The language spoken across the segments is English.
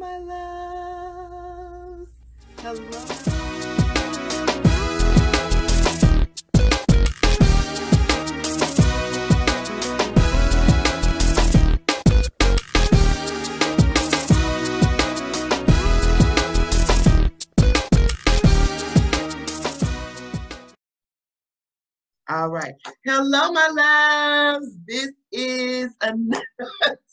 my loves. Hello. All right. Hello, my loves. This is another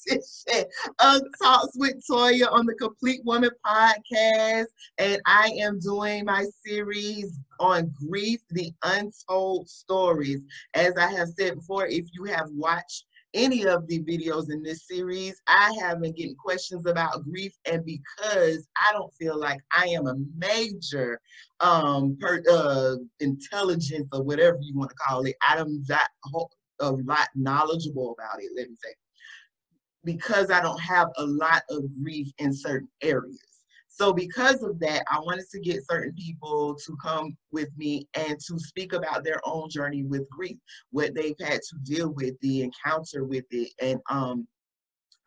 edition of Talks with Toya on the Complete Woman podcast. And I am doing my series on grief, the untold stories. As I have said before, if you have watched any of the videos in this series, I have been getting questions about grief, and because I don't feel like I am a major um per, uh intelligence or whatever you want to call it, I'm that a lot knowledgeable about it. Let me say, because I don't have a lot of grief in certain areas. So because of that, I wanted to get certain people to come with me and to speak about their own journey with grief, what they've had to deal with, the encounter with it, and um,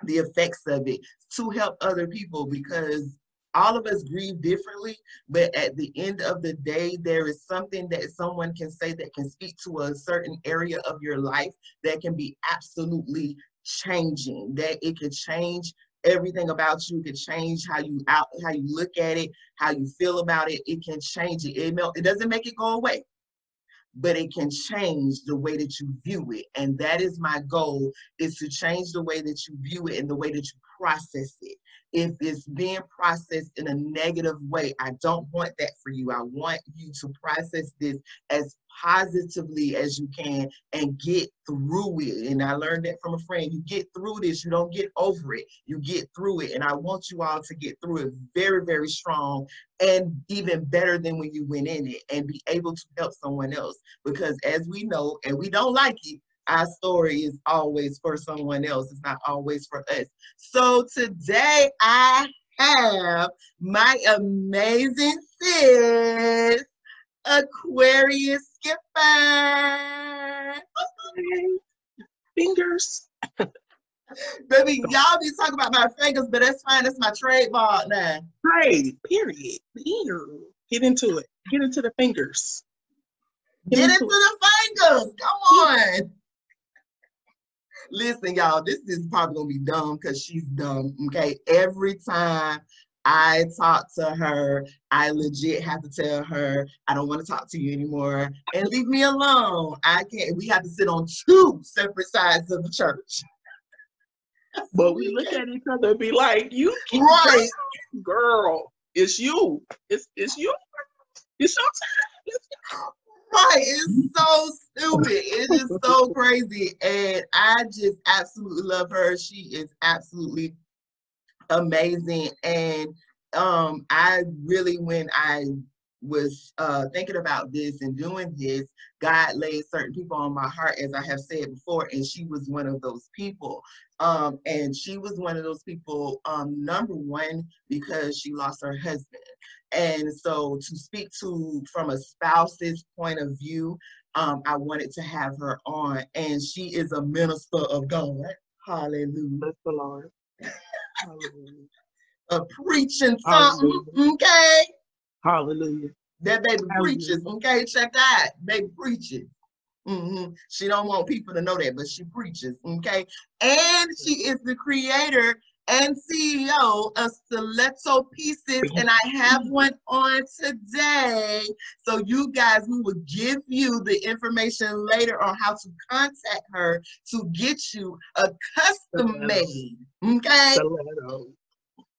the effects of it to help other people because all of us grieve differently, but at the end of the day, there is something that someone can say that can speak to a certain area of your life that can be absolutely changing, that it could change everything about you. It can change how you out how you look at it, how you feel about it. It can change it. It, it doesn't make it go away, but it can change the way that you view it. And that is my goal is to change the way that you view it and the way that you process it if it's being processed in a negative way. I don't want that for you. I want you to process this as positively as you can and get through it. And I learned that from a friend. You get through this, you don't get over it. You get through it. And I want you all to get through it very, very strong and even better than when you went in it and be able to help someone else. Because as we know, and we don't like it, our story is always for someone else. It's not always for us. So today I have my amazing sis, Aquarius Skipper. Fingers. Baby, y'all be talking about my fingers, but that's fine. That's my trademark now. Trade, period. Get into it. Get into the fingers. Get, Get into, into the fingers. Come on. Listen, y'all, this is probably gonna be dumb because she's dumb. Okay. Every time I talk to her, I legit have to tell her, I don't want to talk to you anymore and leave me alone. I can't, we have to sit on two separate sides of the church. But we look at each other and be like, you right. girl, it's you. It's it's you. It's your time. It's right. It's so stupid. It is so crazy. And I just absolutely love her. She is absolutely amazing. And um, I really, when I was uh, thinking about this and doing this, God laid certain people on my heart, as I have said before, and she was one of those people. Um, and she was one of those people, um, number one, because she lost her husband. And so to speak to from a spouse's point of view, um, I wanted to have her on. And she is a minister of God. Hallelujah. Bless the Lord. Hallelujah. A preaching something, Hallelujah. okay? Hallelujah. That baby Hallelujah. preaches, okay? Check that. Baby preaches. Mm-hmm. She don't want people to know that, but she preaches, okay? And she is the creator and CEO of Stiletto Pieces, and I have one on today. So you guys, we will give you the information later on how to contact her to get you a custom made, okay?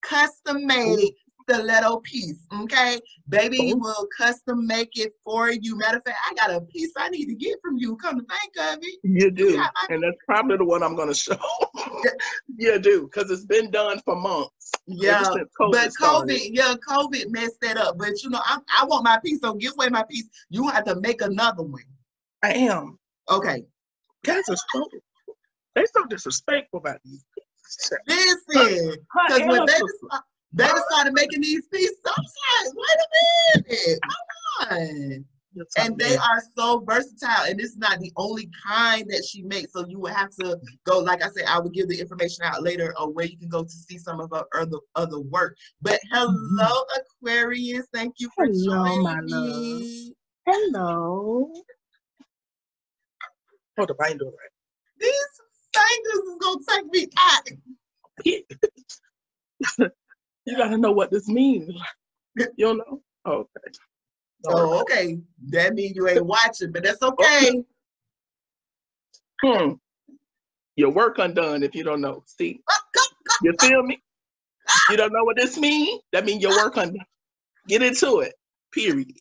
Custom made stiletto piece. Okay, baby oh. will custom make it for you. Matter of fact, I got a piece I need to get from you. Come to think of it, you do, you and that's probably the one I'm going to show. you do, because it's been done for months. Yeah, COVID but COVID, started. yeah, COVID messed that up. But you know, I, I want my piece. So give away my piece. You have to make another one. I am. Okay. Guys are so they so disrespectful about these. Listen, because when they they started making these pieces. I was like, wait a minute, come on. and they are so versatile and it's not the only kind that she makes. So you would have to go like i said i will give the information out later on where you can go to see some of her other other work. But hello mm-hmm. aquarius. Thank you for hello, joining my me. love. hello. Hold up i ain't doing right. These fingers is gonna take me out you gotta know what this means you don't know oh, okay Oh, okay. That means you ain't watching, but that's okay. Hmm. Your work undone if you don't know. See? You feel me? You don't know what this means? That means your work undone. Get into it. Period.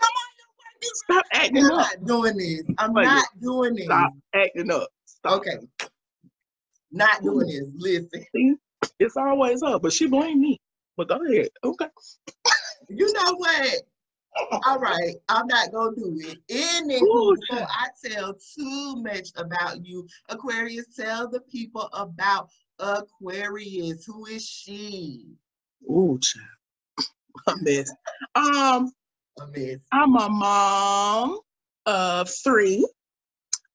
Come on, Stop acting I'm up. not doing this. I'm not doing this. Stop acting up. Stop. Okay. Not doing this. Listen. See? It's always up, but she blamed me. But go ahead. Okay. You know what? All right, I'm not gonna do it. Before I tell too much about you, Aquarius, tell the people about Aquarius. Who is she? Ooh, child. A mess. Um, a mess. I'm a mom of three,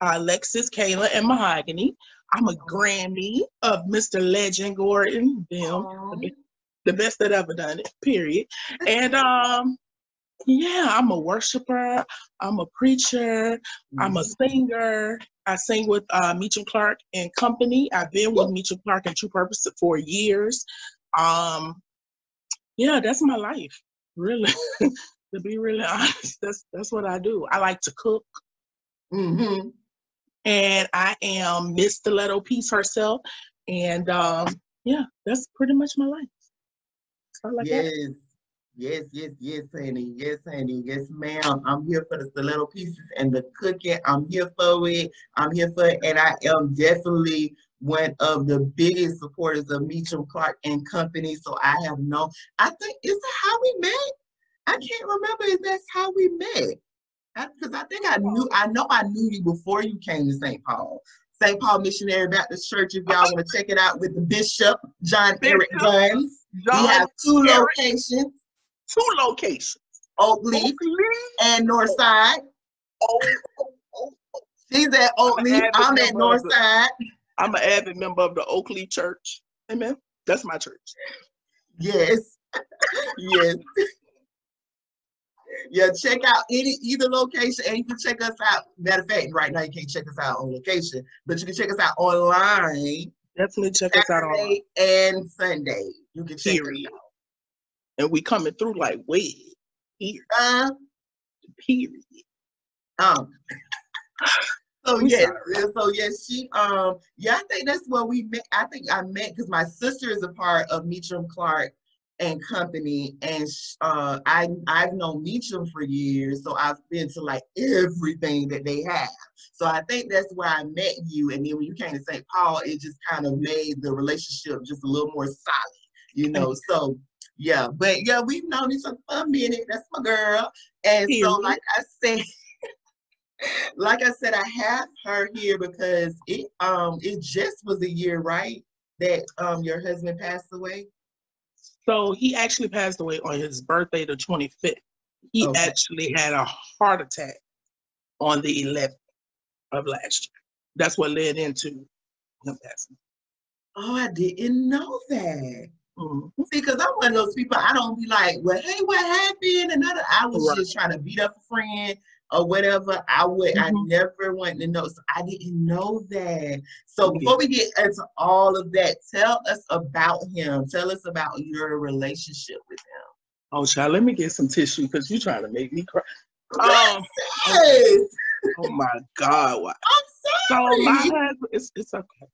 Alexis, Kayla, and Mahogany. I'm a Grammy of Mr. Legend Gordon, them, the best that ever done it, period. And um, yeah, I'm a worshiper. I'm a preacher. Mm-hmm. I'm a mm-hmm. singer. I sing with uh, Meacham Clark and Company. I've been with Meacham Clark and True Purpose for years. Um, yeah, that's my life, really. to be really honest, that's that's what I do. I like to cook. Mm-hmm. And I am Miss Stiletto Piece herself. And um, yeah, that's pretty much my life. Like yes. That. Yes, yes, yes, honey. Yes, honey. Yes, ma'am. I'm here for the stiletto pieces and the cooking. I'm here for it. I'm here for it. And I am definitely one of the biggest supporters of Meacham Clark and Company. So I have no, I think, is that how we met? I can't remember if that's how we met. Because I, I think I knew, I know I knew you before you came to St. Paul. St. Paul Missionary Baptist Church, if y'all want to check it out with the Bishop, John Bishop. Eric Guns. John we have two Eric. locations two locations. Oakleaf, and Northside. Oh, oh, oh, She's at Oakleaf. I'm, I'm at Northside. I'm an avid member of the Oakleaf Church. Amen. That's my church. Yes. yes. Yeah, check out any either location and you can check us out. Matter of fact, right now you can't check us out on location, but you can check us out online. Definitely check Saturday us out online. And Sunday. You can check Period. us out and we coming through like wait here. Uh, period. Um. So yes, so yes, she um yeah, I think that's what we met. I think I met because my sister is a part of Meacham Clark and Company, and uh, I I've known Meacham for years, so I've been to like everything that they have. So I think that's where I met you, and then when you came to St. Paul, it just kind of made the relationship just a little more solid, you know. So yeah, but yeah, we've known each other for a minute. That's my girl. And so, like I said, like I said, I have her here because it um it just was a year, right? That um your husband passed away. So he actually passed away on his birthday, the 25th. He okay. actually had a heart attack on the 11th of last year. That's what led into him passing. Oh, I didn't know that. Mm-hmm. See, because I'm one of those people, I don't be like, well, hey, what happened? Another, I was right. just trying to beat up a friend or whatever. I would, mm-hmm. I never want to know. So I didn't know that. So before we get into all of that, tell us about him. Tell us about your relationship with him. Oh, child, let me get some tissue because you're trying to make me cry. Um, yes. oh my God. Wow. I'm sorry. So my husband, it's, it's okay.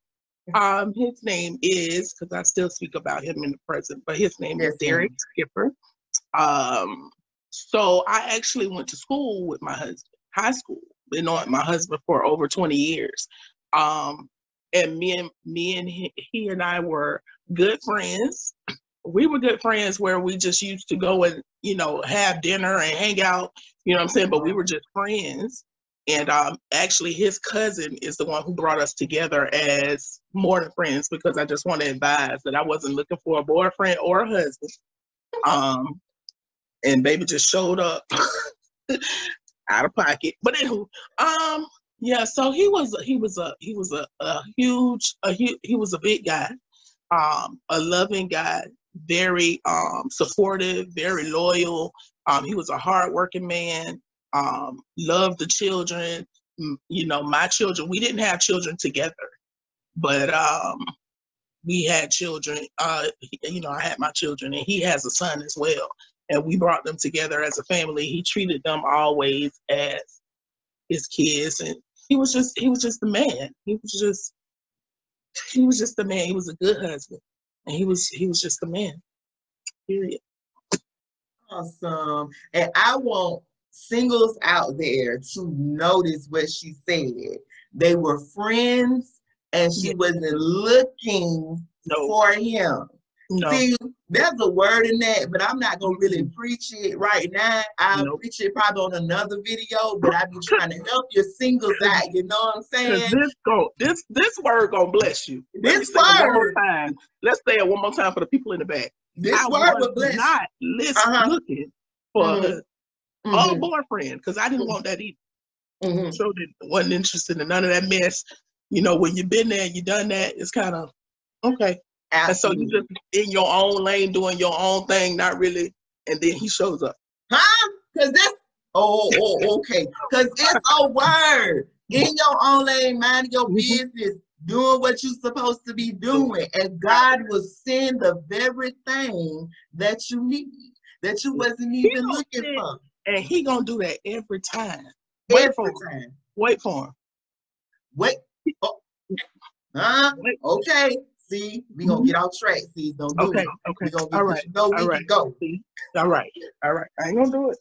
Um, his name is because I still speak about him in the present, but his name is Derek Skipper. Um, so I actually went to school with my husband, high school. Been on my husband for over 20 years. Um, and me and me and he, he and I were good friends. We were good friends where we just used to go and you know have dinner and hang out. You know what I'm saying? But we were just friends. And um, actually, his cousin is the one who brought us together as more than friends because I just want to advise that I wasn't looking for a boyfriend or a husband. Um, and baby just showed up. out of pocket. But anywho, um, yeah. So he was he was a he was a, a huge a he, was a big guy, um, a loving guy, very um supportive, very loyal. Um, he was a hardworking man. Um, loved the children. You know, my children. We didn't have children together, but um, we had children. Uh, you know, I had my children, and he has a son as well. And we brought them together as a family. He treated them always as his kids, and he was just he was just the man. He was just he was just the man. He was a good husband, and he was he was just the man. Period. Awesome. And I want singles out there to notice what she said. They were friends and she wasn't looking no. for him. No. See, there's a word in that, but I'm not gonna really preach it right now. I'll nope. preach it probably on another video, but I be trying to help your singles out. You know what I'm saying? This go this this word gonna bless you. This word. One time. Let's say it one more time for the people in the back. This I word will bless. Not list uh-huh. looking for mm-hmm. a mm-hmm. boyfriend because I didn't mm-hmm. want that either. Mm-hmm. So wasn't interested in none of that mess you know, when you've been there, you done that, it's kind of okay. Absolutely. And so you just in your own lane doing your own thing, not really, and then he shows up. Huh? Because that's oh, oh okay. Because it's a word. In your own lane, mind your mm-hmm. business, doing what you're supposed to be doing. And God will send the very thing that you need, that you wasn't even looking for. And he gonna do that every time. Wait every for time. Him. Wait for him. Wait, Oh. Huh? Okay. See, we gonna mm-hmm. get off track. See, don't do okay, it. Okay. We gonna get All right. Go, we right. go. All right. All right. I ain't gonna do it.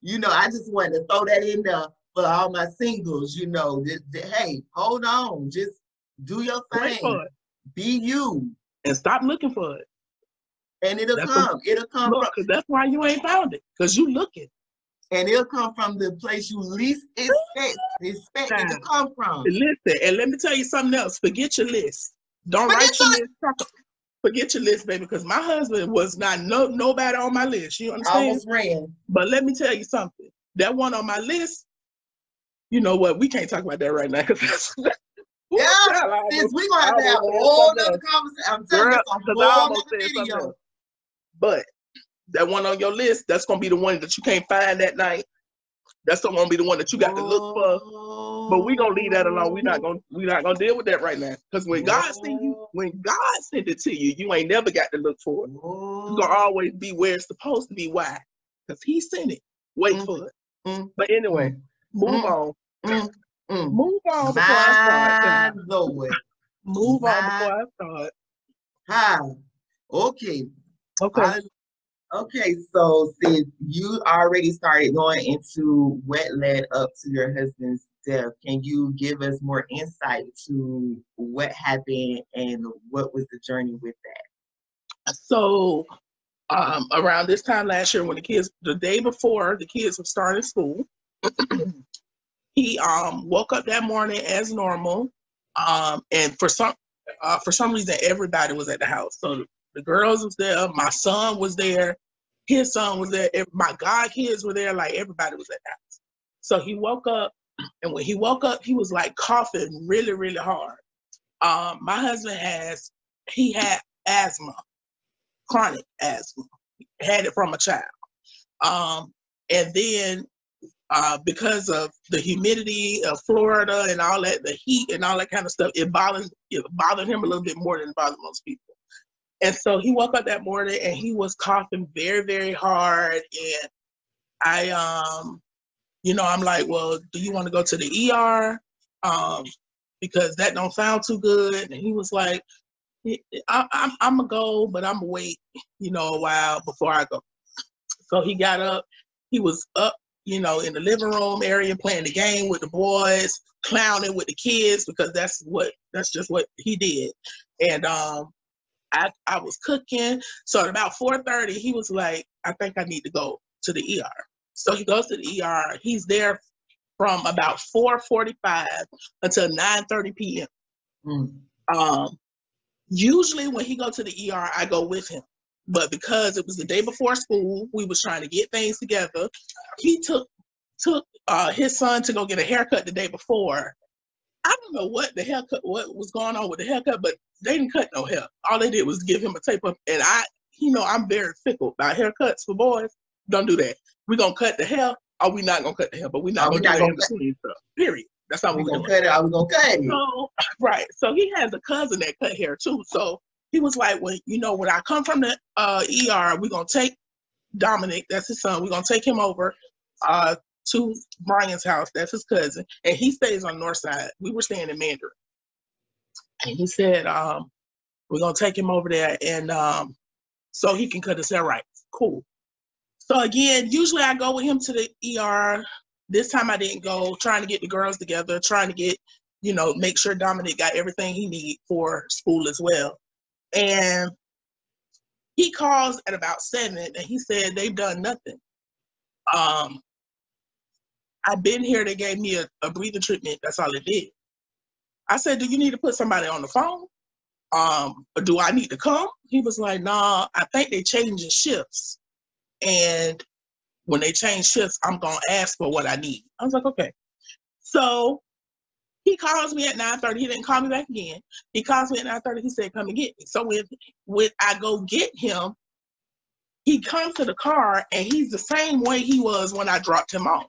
You know, I just wanted to throw that in there for all my singles. You know, that, that, hey, hold on, just do your thing. Be you. And stop looking for it. And it'll that's come. A, it'll come. Look, from, that's why you ain't found it. Cause you looking and it'll come from the place you least expect, expect it to come from. Listen, and let me tell you something else. Forget your list. Don't write your list. Forget your list, baby, because my husband was not no nobody on my list. You understand? I almost ran. But let me tell you something. That one on my list, you know what? We can't talk about that right now yeah, we gonna have to have a whole other conversation. I'm telling you, a whole other video. But that one on your list, that's gonna be the one that you can't find that night. That's gonna be the one that you got to look for. But we gonna leave that alone. We're not gonna we're not gonna deal with that right now. Because when God sent you, when God sent it to you, you ain't never got to look for it. You're gonna always be where it's supposed to be. Why? Because He sent it. Wait mm. for it. Mm. But anyway, mm. move on. Mm. Mm. Move on before I start. Lord. Move on before I start. Hi. Okay. Okay. Okay, so since you already started going into what led up to your husband's death, can you give us more insight to what happened and what was the journey with that? So, um, around this time last year, when the kids, the day before the kids were starting school, he um, woke up that morning as normal, um, and for some uh, for some reason, everybody was at the house. So the girls was there, my son was there, his son was there, my god kids were there, like everybody was at the house. So he woke up, and when he woke up, he was like coughing really, really hard. Um, my husband has he had asthma, chronic asthma, had it from a child. Um, and then uh, because of the humidity of Florida and all that, the heat and all that kind of stuff, it bothered it bothered him a little bit more than it bothered most people. And so he woke up that morning and he was coughing very, very hard. And I, um, you know, I'm like, well, do you want to go to the ER? Um, because that don't sound too good. And he was like, I, I'm, I'm gonna go, but I'm gonna wait, you know, a while before I go. So he got up. He was up, you know, in the living room area playing the game with the boys, clowning with the kids because that's what that's just what he did. And um, I, I was cooking. So at about 4.30, he was like, I think I need to go to the ER. So he goes to the ER. He's there from about 4.45 until 9.30 p.m. Mm. Um, usually when he go to the ER, I go with him. But because it was the day before school, we was trying to get things together. He took took uh, his son to go get a haircut the day before. I don't know what the haircut, what was going on with the haircut, but they didn't cut no hair. All they did was give him a tape up, and I, you know, I'm very fickle about haircuts for boys. Don't do that. We're gonna cut the hair, or we not gonna cut the hair, but we're not, gonna, not gonna, cut stuff. Period. That's how we're gonna cut it. Are we gonna cut it? So, right. So he has a cousin that cut hair too. So he was like, well, you know, when I come from the uh, ER, we're gonna take Dominic, that's his son. We're gonna take him over uh, to Brian's house. That's his cousin, and he stays on the north side. We were staying in Mandarin, and he said, um, "We're gonna take him over there, and um, so he can cut his hair right." Cool. So again, usually I go with him to the ER. This time I didn't go, trying to get the girls together, trying to get, you know, make sure Dominic got everything he need for school as well. And he calls at about seven and he said they've done nothing. Um, I've been here, they gave me a, a breathing treatment. That's all it did. I said, Do you need to put somebody on the phone? Um, or do I need to come? He was like, Nah, I think they changing shifts. And when they change shifts, I'm gonna ask for what I need. I was like, okay. So he calls me at 9:30. He didn't call me back again. He calls me at 9:30. He said, "Come and get me." So when when I go get him, he comes to the car and he's the same way he was when I dropped him off.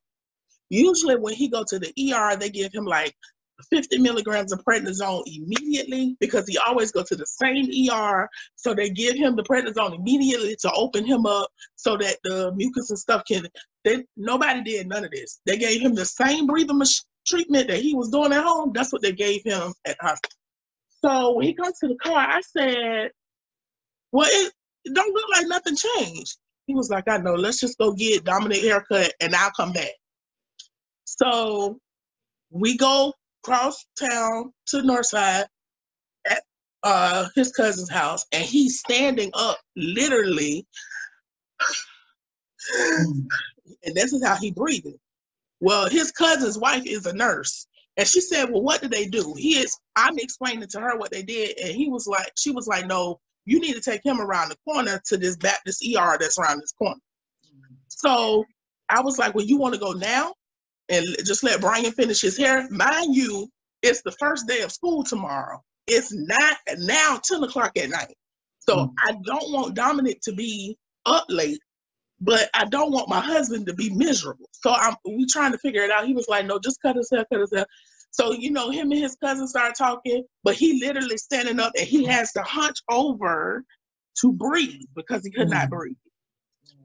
Usually, when he go to the ER, they give him like 50 milligrams of prednisone immediately because he always go to the same ER. So they give him the prednisone immediately to open him up so that the mucus and stuff can. They, nobody did none of this. They gave him the same breathing mach- treatment that he was doing at home. That's what they gave him at hospital. So when he comes to the car, I said, "Well, it don't look like nothing changed." He was like, "I know. Let's just go get Dominic haircut, and I'll come back." So we go cross town to Northside at uh, his cousin's house, and he's standing up literally. and this is how he breathing. Well, his cousin's wife is a nurse. And she said, Well, what did they do? He is I'm explaining to her what they did, and he was like, she was like, No, you need to take him around the corner to this Baptist ER that's around this corner. So I was like, Well, you want to go now? And just let Brian finish his hair. Mind you, it's the first day of school tomorrow. It's not now 10 o'clock at night. So mm I don't want Dominic to be up late, but I don't want my husband to be miserable. So I'm we trying to figure it out. He was like, no, just cut his hair, cut his hair. So, you know, him and his cousin start talking, but he literally standing up and he has to hunch over to breathe because he could mm not breathe.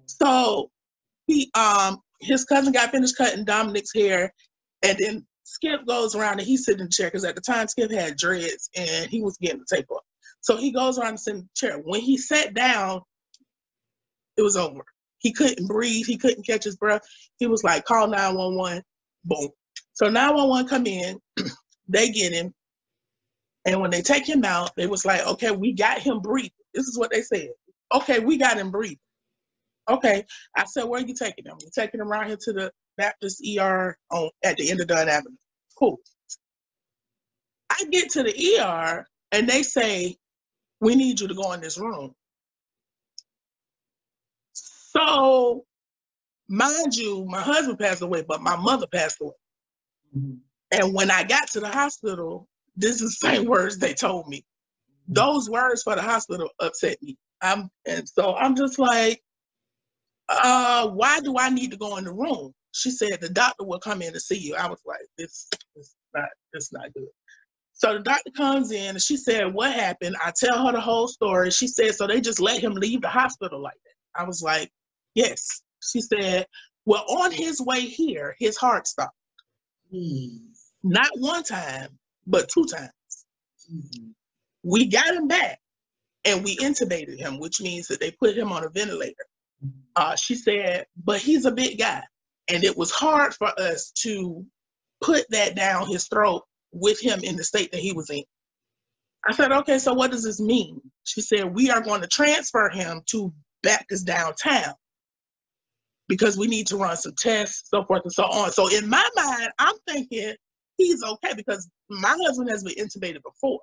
So he um his cousin got finished cutting Dominic's hair, and then Skip goes around and he's sitting in the chair because at the time Skip had dreads and he was getting the tape off. So he goes around and sits in the chair. When he sat down, it was over. He couldn't breathe. He couldn't catch his breath. He was like, call 911. Boom. So 911 come in. they get him. And when they take him out, they was like, okay, we got him breathing. This is what they said. Okay, we got him breathing. Okay. I said, where are you taking them? You're taking them around here to the Baptist ER on at the end of Dunn Avenue. Cool. I get to the ER and they say, we need you to go in this room. So, mind you, my husband passed away, but my mother passed away. Mm-hmm. And when I got to the hospital, this is the same words they told me. Those words for the hospital upset me. I'm and so I'm just like, uh, why do I need to go in the room? She said the doctor will come in to see you. I was like, this is not, this not good. So the doctor comes in and she said, what happened? I tell her the whole story. She said, so they just let him leave the hospital like that. I was like, yes. She said, well, on his way here, his heart stopped. Mm. Not one time, but two times. Mm-hmm. We got him back and we intubated him, which means that they put him on a ventilator. Uh, she said, but he's a big guy. And it was hard for us to put that down his throat with him in the state that he was in. I said, okay, so what does this mean? She said, we are going to transfer him to Baptist downtown because we need to run some tests, so forth and so on. So in my mind, I'm thinking he's okay because my husband has been intubated before.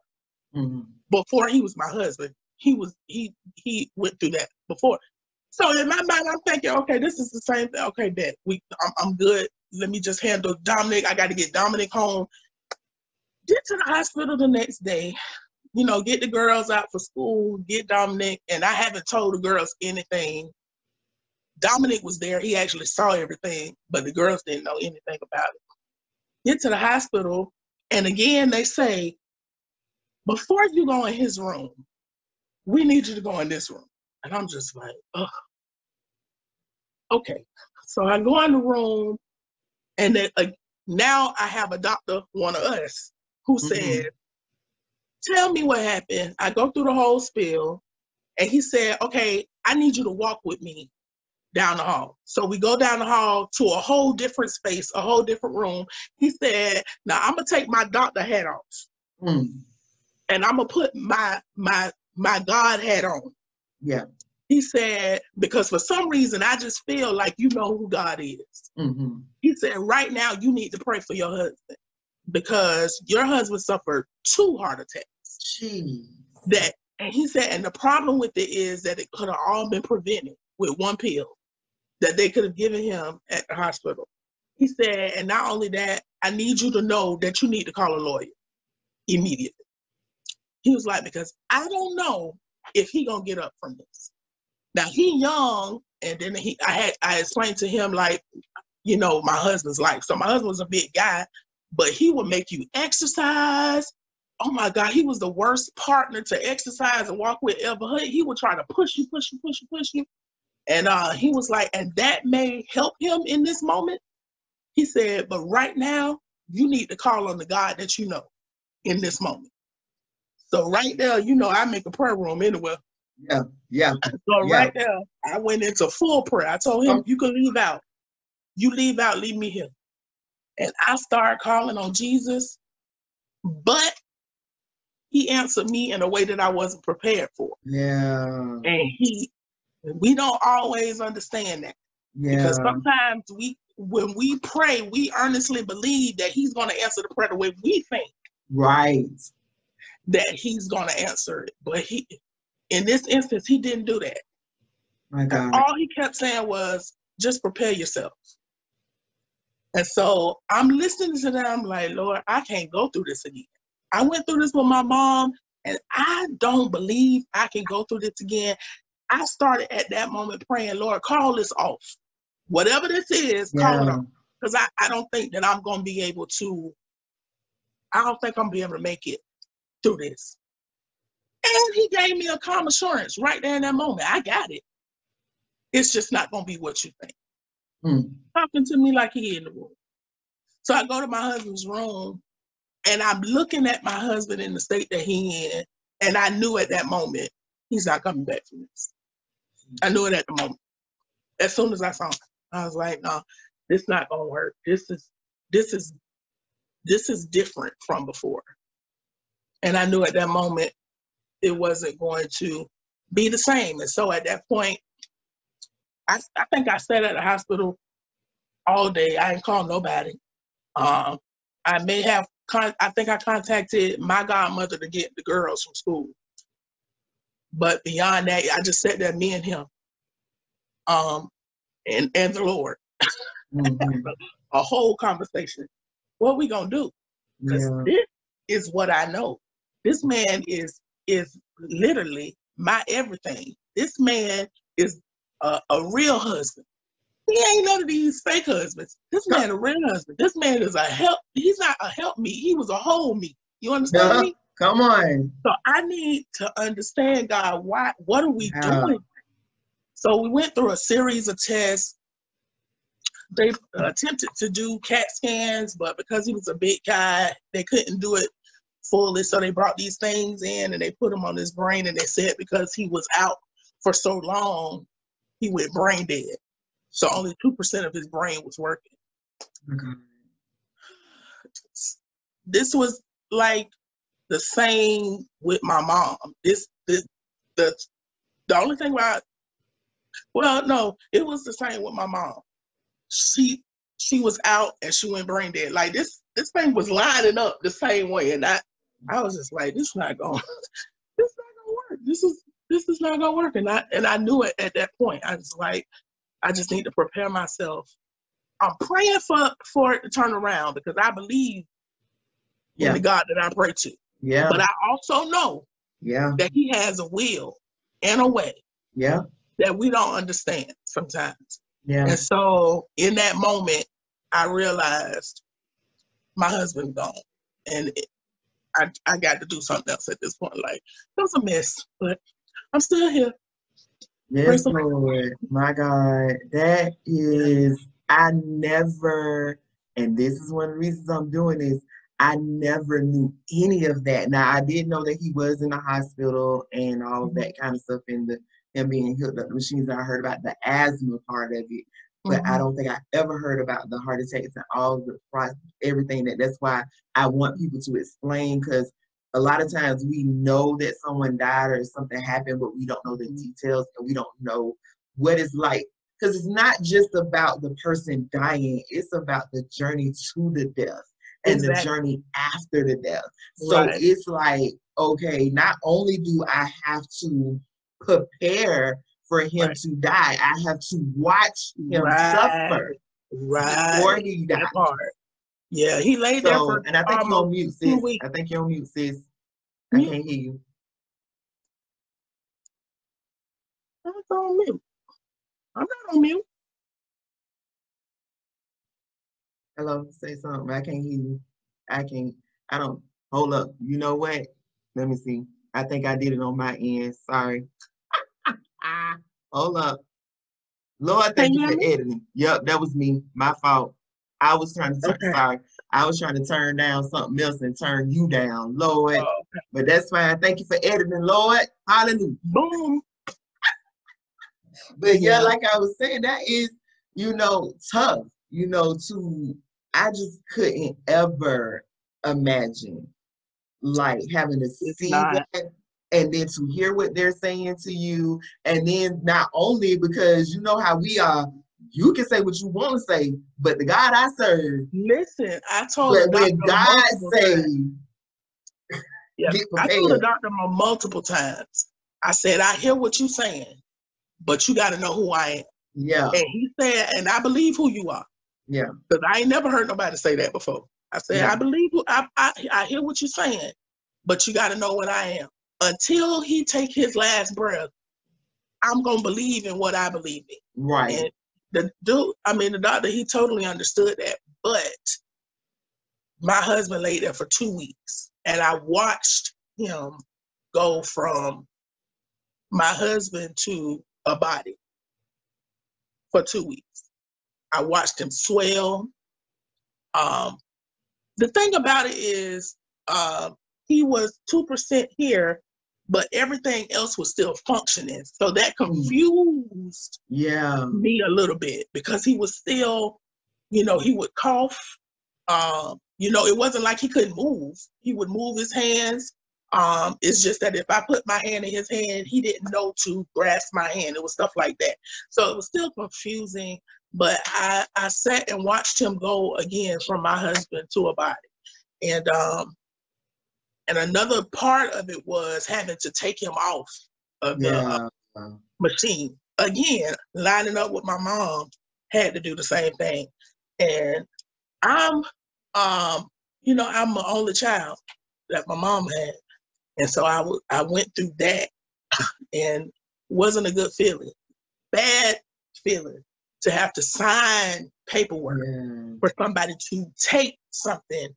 Mm-hmm. Before he was my husband, he was he he went through that before. So in my mind, I'm thinking, okay, this is the same thing. Okay, bet we, I'm, I'm good. let me just handle Dominic. I got to get Dominic home. Get to the hospital the next day, you know, get the girls out for school, get Dominic, and I haven't told the girls anything. Dominic was there, he actually saw everything, but the girls didn't know anything about it. Get to the hospital, and again, they say, before you go in his room, we need you to go in this room. And I'm just like, ugh. Okay. So I go in the room, and then uh, now I have a doctor, one of us, who mm-hmm. said, Tell me what happened. I go through the whole spiel, and he said, Okay, I need you to walk with me down the hall. So we go down the hall to a whole different space, a whole different room. He said, Now I'm gonna take my doctor hat off. Mm. And I'm gonna put my my my God hat on. Yeah. He said, because for some reason I just feel like you know who God is. Mm-hmm. He said, right now you need to pray for your husband because your husband suffered two heart attacks. Jeez. That and he said, and the problem with it is that it could have all been prevented with one pill that they could have given him at the hospital. He said, and not only that, I need you to know that you need to call a lawyer immediately. He was like, because I don't know if he gonna get up from this. Now he young, and then he I had I explained to him like, you know, my husband's life. So my husband was a big guy, but he would make you exercise. Oh my God, he was the worst partner to exercise and walk with ever. He would try to push you, push you, push you, push you. And uh, he was like, and that may help him in this moment. He said, but right now, you need to call on the God that you know in this moment. So right there, you know, I make a prayer room anyway. Yeah, yeah. So yeah. right there, I went into full prayer. I told him, oh. you can leave out. You leave out, leave me here. And I started calling on Jesus, but he answered me in a way that I wasn't prepared for. Yeah. And he, we don't always understand that. Yeah. Because sometimes we, when we pray, we earnestly believe that he's going to answer the prayer the way we think. Right. That he's going to answer it. But he, in this instance, he didn't do that. My God. all he kept saying was, just prepare yourself. And so I'm listening to them like, Lord, I can't go through this again. I went through this with my mom, and I don't believe I can go through this again. I started at that moment praying, Lord, call this off. Whatever this is, yeah. call it off. Because I, I don't think that I'm going to be able to, I don't think I'm going to be able to make it through this. And he gave me a calm assurance right there in that moment. I got it. It's just not going to be what you think. Mm. Talking to me like he in the room. So I go to my husband's room and I'm looking at my husband in the state that he in. And I knew at that moment, he's not coming back from this. I knew it at the moment. As soon as I saw him, I was like, no, this not gonna work. This is this is this is different from before. And I knew at that moment it wasn't going to be the same. And so at that point, I, I think I sat at the hospital all day. I didn't call nobody. Um, I may have, con- I think I contacted my godmother to get the girls from school. But beyond that, I just sat there, me and him, um, and and the Lord, mm-hmm. a whole conversation. What we gonna do? Because yeah. this is what I know. This man is is literally my everything. This man is a, a real husband. He ain't none of these fake husbands. This man a real husband. This man is a help. He's not a help me. He was a whole me. You understand yeah, me? Come on. So I need to understand God. Why? What are we yeah. doing? So we went through a series of tests. They uh, attempted to do CAT scans, but because he was a big guy, they couldn't do it fully. So they brought these things in and they put them on his brain, and they said because he was out for so long, he went brain dead. So only two percent of his brain was working. Okay. This was like the same with my mom. This, this the the only thing about well, no, it was the same with my mom. She she was out and she went brain dead. Like this this thing was lining up the same way, and I I was just like, this is not going, this is not gonna work. This is this is not gonna work. And I and I knew it at that point. I was like, I just need to prepare myself I'm praying for for it to turn around because I believe yeah. in the God that I pray to. Yeah. But I also know yeah that He has a will and a way. Yeah. That we don't understand sometimes. Yeah. And so in that moment, I realized my husband's gone, and it, I I got to do something else at this point. Like it was a mess, but I'm still here. Yes, Lord. My God. That is, I never, and this is one of the reasons I'm doing this, I never knew any of that. Now, I did know that he was in the hospital and all of that mm-hmm. kind of stuff, and the him being hooked up the machines. I heard about the asthma part of it, but mm-hmm. I don't think I ever heard about the heart attacks and all the everything that. That's why I want people to explain because a lot of times we know that someone died or something happened, but we don't know the details and we don't know what it's like. Because it's not just about the person dying, it's about the journey to the death and exactly. the journey after the death. So right. it's like, okay, not only do I have to prepare for him right. to die, I have to watch him right. suffer right. before he died. Yeah, he laid so, there for and I think you're on mute, sis. I think you're on mute, sis. I can't hear you. I'm on mute. I'm not on mute. Hello, say something. I can't hear you. I can't. I don't. Hold up. You know what? Let me see. I think I did it on my end. Sorry. Hold up. Lord, thank you for editing. Yep, that was me. My fault. I was trying to turn, okay. sorry. I was trying to turn down something else and turn you down, Lord. Oh. But that's fine. Thank you for editing, Lord. Hallelujah. Boom. but yeah, like I was saying, that is, you know, tough, you know, to I just couldn't ever imagine like having to see that and then to hear what they're saying to you and then not only because you know how we are you can say what you want to say, but the God I serve. Listen, I told but when God say, yeah, I told the doctor multiple times. I said, I hear what you're saying, but you got to know who I am. Yeah. And he said, and I believe who you are. Yeah. Because I ain't never heard nobody say that before. I said, yeah. I believe, I, I, I hear what you're saying, but you got to know what I am. Until he take his last breath, I'm gonna believe in what I believe in. Right. And the dude, I mean, the doctor, he totally understood that. But my husband laid there for two weeks, and I watched him go from my husband to a body for two weeks. I watched him swell. Um, the thing about it is, uh, he was two percent here but everything else was still functioning. So that mm. confused yeah me a little bit because he was still, you know, he would cough. Um, you know, it wasn't like he couldn't move. He would move his hands. Um, it's just that if I put my hand in his hand, he didn't know to grasp my hand. It was stuff like that. So it was still confusing, but I, I sat and watched him go again from my husband to a body. And um, and another part of it was having to take him off of the yeah. uh, machine. Again, lining up with my mom had to do the same thing. And I'm, um, you know, I'm the only child that my mom had. And so I, w- I went through that and wasn't a good feeling. Bad feeling to have to sign paperwork yeah. for somebody to take something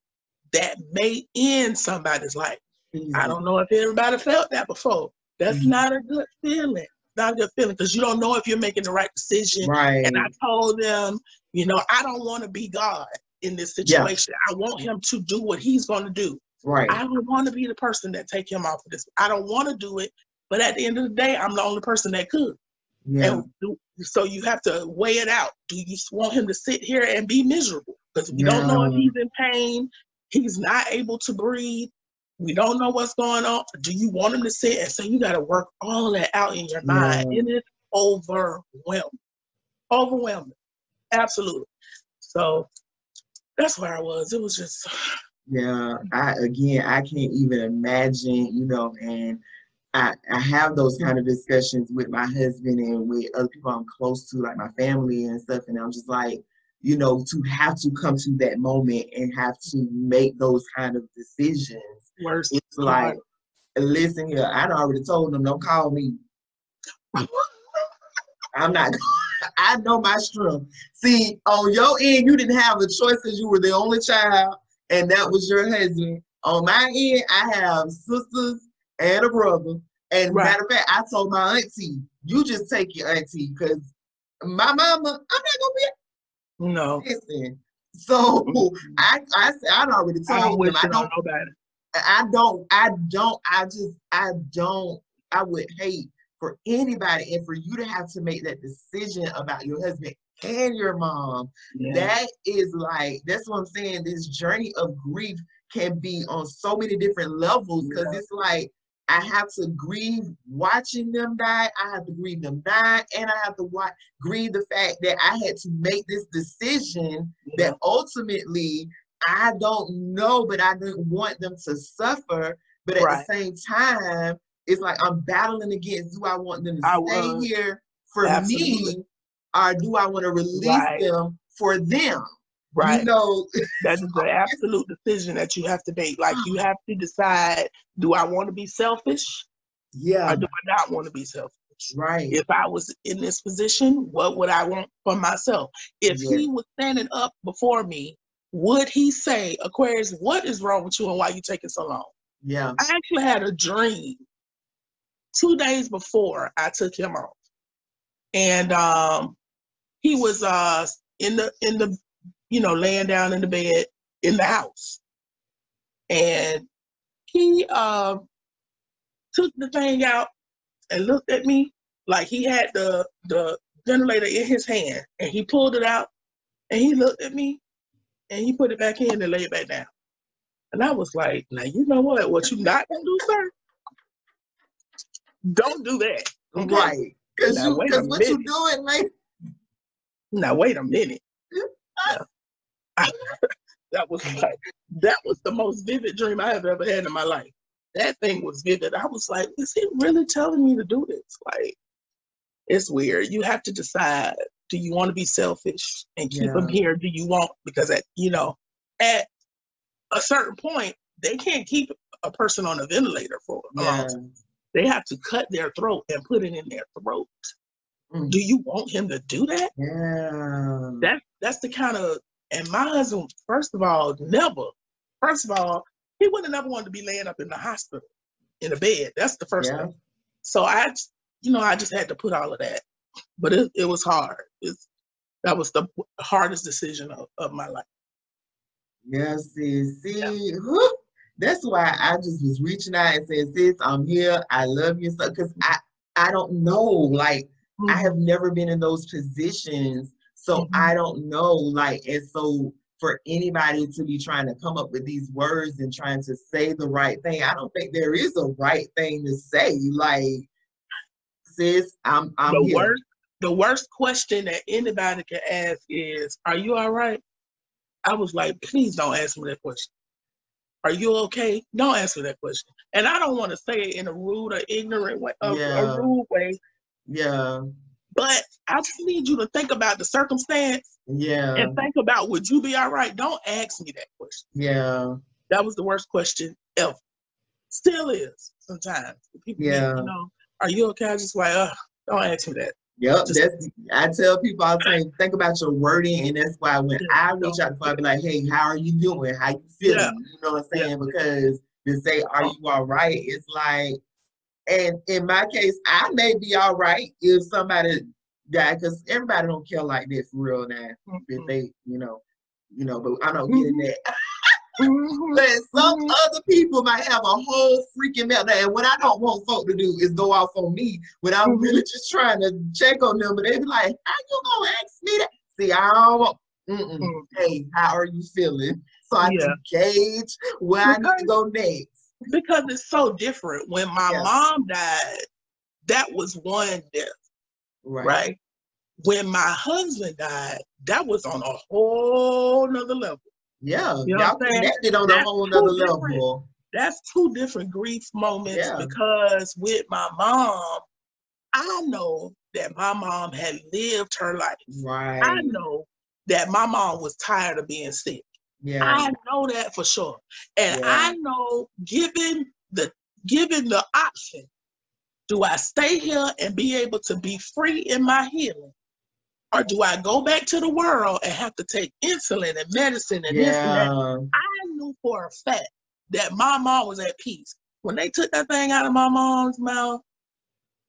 that may end somebody's life. Mm-hmm. I don't know if everybody felt that before. That's mm-hmm. not a good feeling. Not a good feeling because you don't know if you're making the right decision. Right. And I told them, you know, I don't want to be God in this situation. Yeah. I want him to do what he's going to do. Right. I don't want to be the person that take him off of this. I don't want to do it, but at the end of the day, I'm the only person that could. Yeah. And do, so you have to weigh it out. Do you want him to sit here and be miserable? Because we yeah. don't know if he's in pain. He's not able to breathe. We don't know what's going on. Do you want him to sit? And so you got to work all that out in your mind. Yeah. And it's overwhelming. Overwhelming. Absolutely. So that's where I was. It was just. Yeah, I again, I can't even imagine, you know, and I, I have those kind of discussions with my husband and with other people I'm close to, like my family and stuff. And I'm just like, you know, to have to come to that moment and have to make those kind of decisions. Worst it's like, listen here, I already told them, don't call me. I'm not. I know my strength. See, on your end, you didn't have a choice because you were the only child, and that was your husband. On my end, I have sisters and a brother. And right. matter of fact, I told my auntie, "You just take your auntie because my mama, I'm not gonna be no. Listen. So I I I don't already told them I don't I don't I don't I just I don't I would hate for anybody and for you to have to make that decision about your husband and your mom. Yeah. That is like that's what I'm saying. This journey of grief can be on so many different levels because yeah. it's like I have to grieve watching them die. I have to grieve them die, and I have to watch, grieve the fact that I had to make this decision that ultimately I don't know, but I didn't want them to suffer. But at right. the same time, it's like I'm battling against do I want them to I stay here for Absolutely. me, or do I want to release right. them for them? Right. You know, that is the absolute decision that you have to make. Like you have to decide: Do I want to be selfish? Yeah. Or do I not want to be selfish? Right. If I was in this position, what would I want for myself? If yeah. he was standing up before me, would he say, Aquarius, what is wrong with you and why you taking so long? Yeah. I actually had a dream two days before I took him off. And um he was uh in the in the you know, laying down in the bed in the house. And he uh, took the thing out and looked at me like he had the the ventilator in his hand and he pulled it out and he looked at me and he put it back in and laid it back down. And I was like, now you know what? What you not gonna do, sir? Don't do that. Okay? Right. Because what you doing, like now wait a minute. that was like that was the most vivid dream I have ever had in my life. That thing was vivid. I was like, is he really telling me to do this? Like, it's weird. You have to decide: do you want to be selfish and keep yeah. them here? Do you want because at you know at a certain point they can't keep a person on a ventilator for a yeah. um, they have to cut their throat and put it in their throat. Mm. Do you want him to do that? Yeah. That that's the kind of and my husband, first of all, never, first of all, he wouldn't have never wanted to be laying up in the hospital in a bed. That's the first yeah. thing. So I, you know, I just had to put all of that. But it, it was hard. It's, that was the hardest decision of, of my life. Yes, see, see, yeah. that's why I just was reaching out and saying, sis, I'm here. I love you so because I I don't know. Like mm-hmm. I have never been in those positions so mm-hmm. I don't know, like, and so for anybody to be trying to come up with these words and trying to say the right thing, I don't think there is a right thing to say. Like, sis, I'm, I'm the here. worst. The worst question that anybody can ask is, "Are you all right?" I was like, "Please don't ask me that question." Are you okay? Don't answer that question. And I don't want to say it in a rude or ignorant way, a, yeah. a rude way. Yeah. But I just need you to think about the circumstance. Yeah. And think about would you be all right? Don't ask me that question. Yeah. That was the worst question ever. Still is sometimes. People yeah. you know, are you okay? I just like, uh, don't ask me that. Yep, just, that's I tell people all the time, think about your wording, and that's why when yeah, I reach out to I be like, hey, how are you doing? How you feeling? Yeah. You know what I'm saying? Yeah. Because to say, are you all right? It's like and in my case, I may be all right if somebody died, because everybody don't care like this for real now. Mm-hmm. If they, you know, you know, but I don't mm-hmm. get that. Mm-hmm. but some mm-hmm. other people might have a whole freaking meltdown. And what I don't want folk to do is go off on me when I'm mm-hmm. really just trying to check on them. But they be like, how you gonna ask me that? See, I don't want, mm-hmm. hey, how are you feeling? So I yeah. can gauge where I need to go next because it's so different. When my yes. mom died, that was one death, right. right? When my husband died, that was on a whole nother level. Yeah, you know y'all connected on that's a whole nother level. That's two different grief moments yeah. because with my mom, I know that my mom had lived her life. Right. I know that my mom was tired of being sick. Yeah. I know that for sure. And yeah. I know given the given the option, do I stay here and be able to be free in my healing? Or do I go back to the world and have to take insulin and medicine and yeah. this and that? I knew for a fact that my mom was at peace. When they took that thing out of my mom's mouth,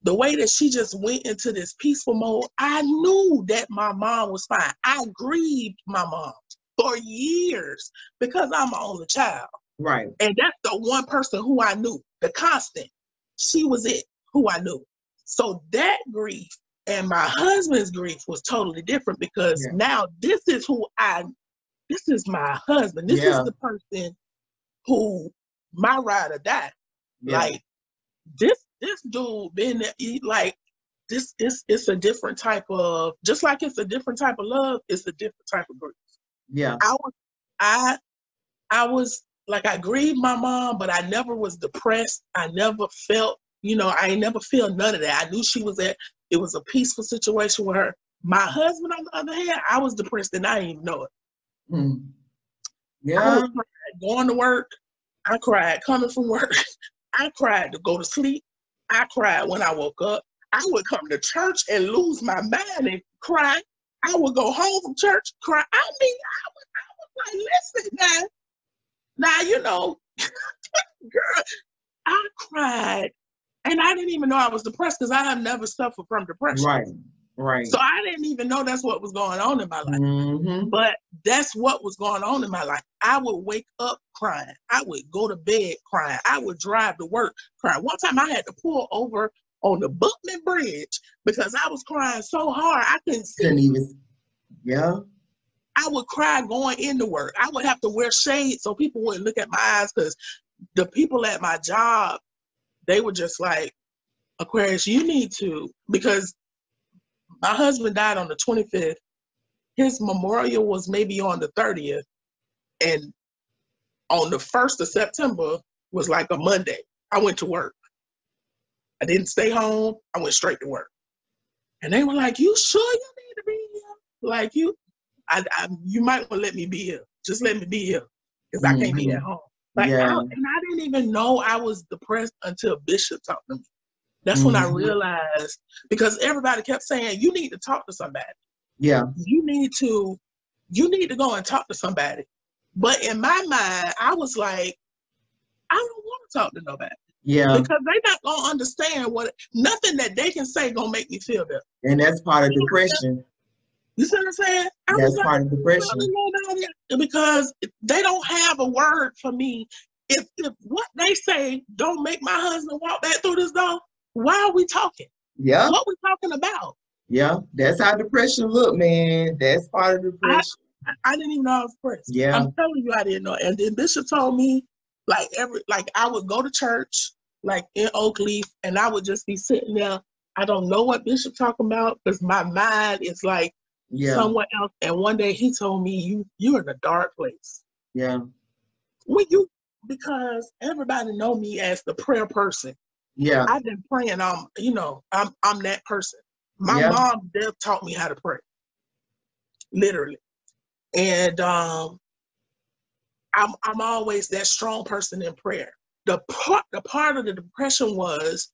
the way that she just went into this peaceful mode, I knew that my mom was fine. I grieved my mom for years because I'm my only child. Right. And that's the one person who I knew, the constant. She was it, who I knew. So that grief and my husband's grief was totally different because yeah. now this is who I, this is my husband. This yeah. is the person who my ride or die. Yeah. Like this this dude been like this is it's a different type of just like it's a different type of love, it's a different type of grief. Yeah. I was I I was like I grieved my mom, but I never was depressed. I never felt, you know, I never feel none of that. I knew she was at it was a peaceful situation with her. My husband, on the other hand, I was depressed and I didn't even know it. Mm. Yeah. going to work. I cried coming from work. I cried to go to sleep. I cried when I woke up. I would come to church and lose my mind and cry. I would go home from church, cry. I mean, I was, I was like, listen now. Now, you know, girl, I cried. And I didn't even know I was depressed because I have never suffered from depression. Right. Right. So I didn't even know that's what was going on in my life. Mm-hmm. But that's what was going on in my life. I would wake up crying. I would go to bed crying. I would drive to work crying. One time I had to pull over on the Buckman Bridge because I was crying so hard I couldn't see. Couldn't even, yeah. I would cry going into work. I would have to wear shades so people wouldn't look at my eyes because the people at my job, they were just like, Aquarius, you need to, because my husband died on the 25th. His memorial was maybe on the 30th. And on the 1st of September was like a Monday. I went to work. I didn't stay home. I went straight to work. And they were like, You sure you need to be here? Like, you, I, I you might want to let me be here. Just let me be here because. I can't be mm-hmm. at home. Like, yeah. I, and I didn't even know I was depressed until Bishop talked to me. That's mm-hmm. when I mm-hmm. realized because everybody kept saying, you need to talk to somebody. Yeah. You need to, you need to go and talk to somebody. But in my mind, I was like, I don't want to talk to nobody. Yeah. Because they not gonna understand what nothing that they can say gonna make me feel better. And that's part of depression. You see what I'm saying? I that's like, part of depression. Because they don't have a word for me. If if what they say don't make my husband walk back through this door, why are we talking? Yeah. What we talking about? Yeah, that's how depression look, man. That's part of depression. I, I didn't even know I was depressed. Yeah. I'm telling you, I didn't know. And then Bishop told me, like every like I would go to church, like in Oakleaf, and I would just be sitting there. I don't know what Bishop talking about because my mind is like yeah. somewhere else. And one day he told me, "You you're in a dark place." Yeah. When you because everybody know me as the prayer person. Yeah. I've been praying. Um, you know, I'm I'm that person. My yeah. mom Deb taught me how to pray. Literally. And um I'm I'm always that strong person in prayer. The part the part of the depression was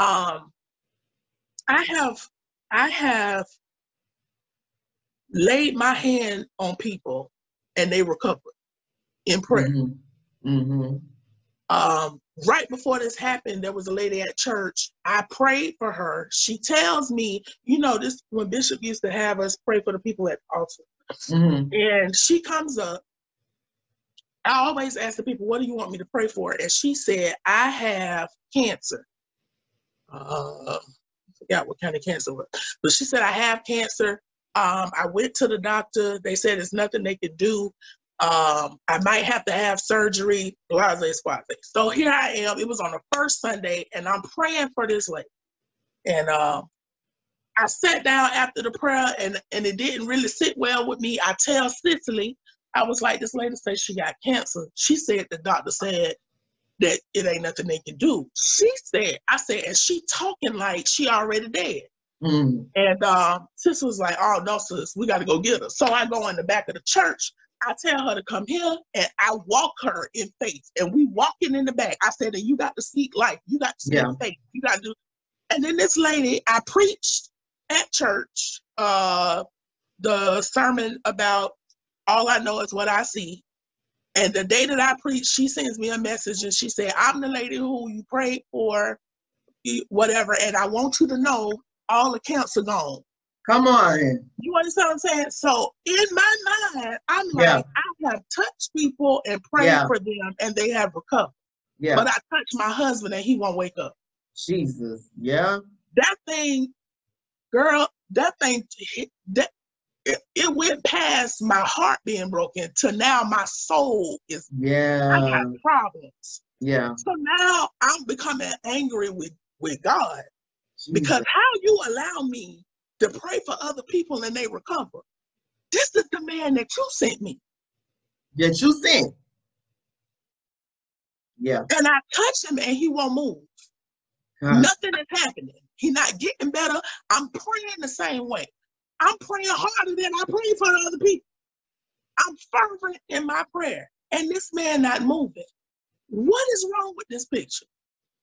um I have I have laid my hand on people and they recovered in prayer. Mm-hmm. Mm-hmm. Um, right before this happened, there was a lady at church. I prayed for her. She tells me, you know, this when Bishop used to have us pray for the people at the altar. Mm-hmm. And she comes up. I always ask the people, what do you want me to pray for? And she said, I have cancer. Uh, I forgot what kind of cancer was. But she said, I have cancer. Um, I went to the doctor. They said there's nothing they could do um, I might have to have surgery, blase squaze. So here I am. It was on the first Sunday, and I'm praying for this lady. And um, I sat down after the prayer, and, and it didn't really sit well with me. I tell Cicely, I was like, this lady said she got cancer. She said the doctor said that it ain't nothing they can do. She said, I said, and she talking like she already dead. Mm. And uh, sis was like, "Oh no, sis, we got to go get her." So I go in the back of the church. I tell her to come here, and I walk her in faith. And we walking in the back. I said, and "You got to speak life. You got to speak yeah. faith. You got to do." And then this lady, I preached at church uh, the sermon about all I know is what I see. And the day that I preached, she sends me a message and she said, I'm the lady who you prayed for, whatever, and I want you to know all accounts are gone. Come on. You understand what I'm saying? So in my mind, I'm yeah. like, I have touched people and prayed yeah. for them and they have recovered. Yeah. But I touched my husband and he won't wake up. Jesus. Yeah. That thing, girl, that thing that it, it went past my heart being broken to now my soul is yeah I got problems. Yeah. So now I'm becoming angry with with God Jesus. because how you allow me to pray for other people and they recover. This is the man that you sent me. That you sent. Yeah. And I touch him and he won't move. Nothing is happening. He's not getting better. I'm praying the same way. I'm praying harder than I pray for the other people. I'm fervent in my prayer, and this man not moving. What is wrong with this picture?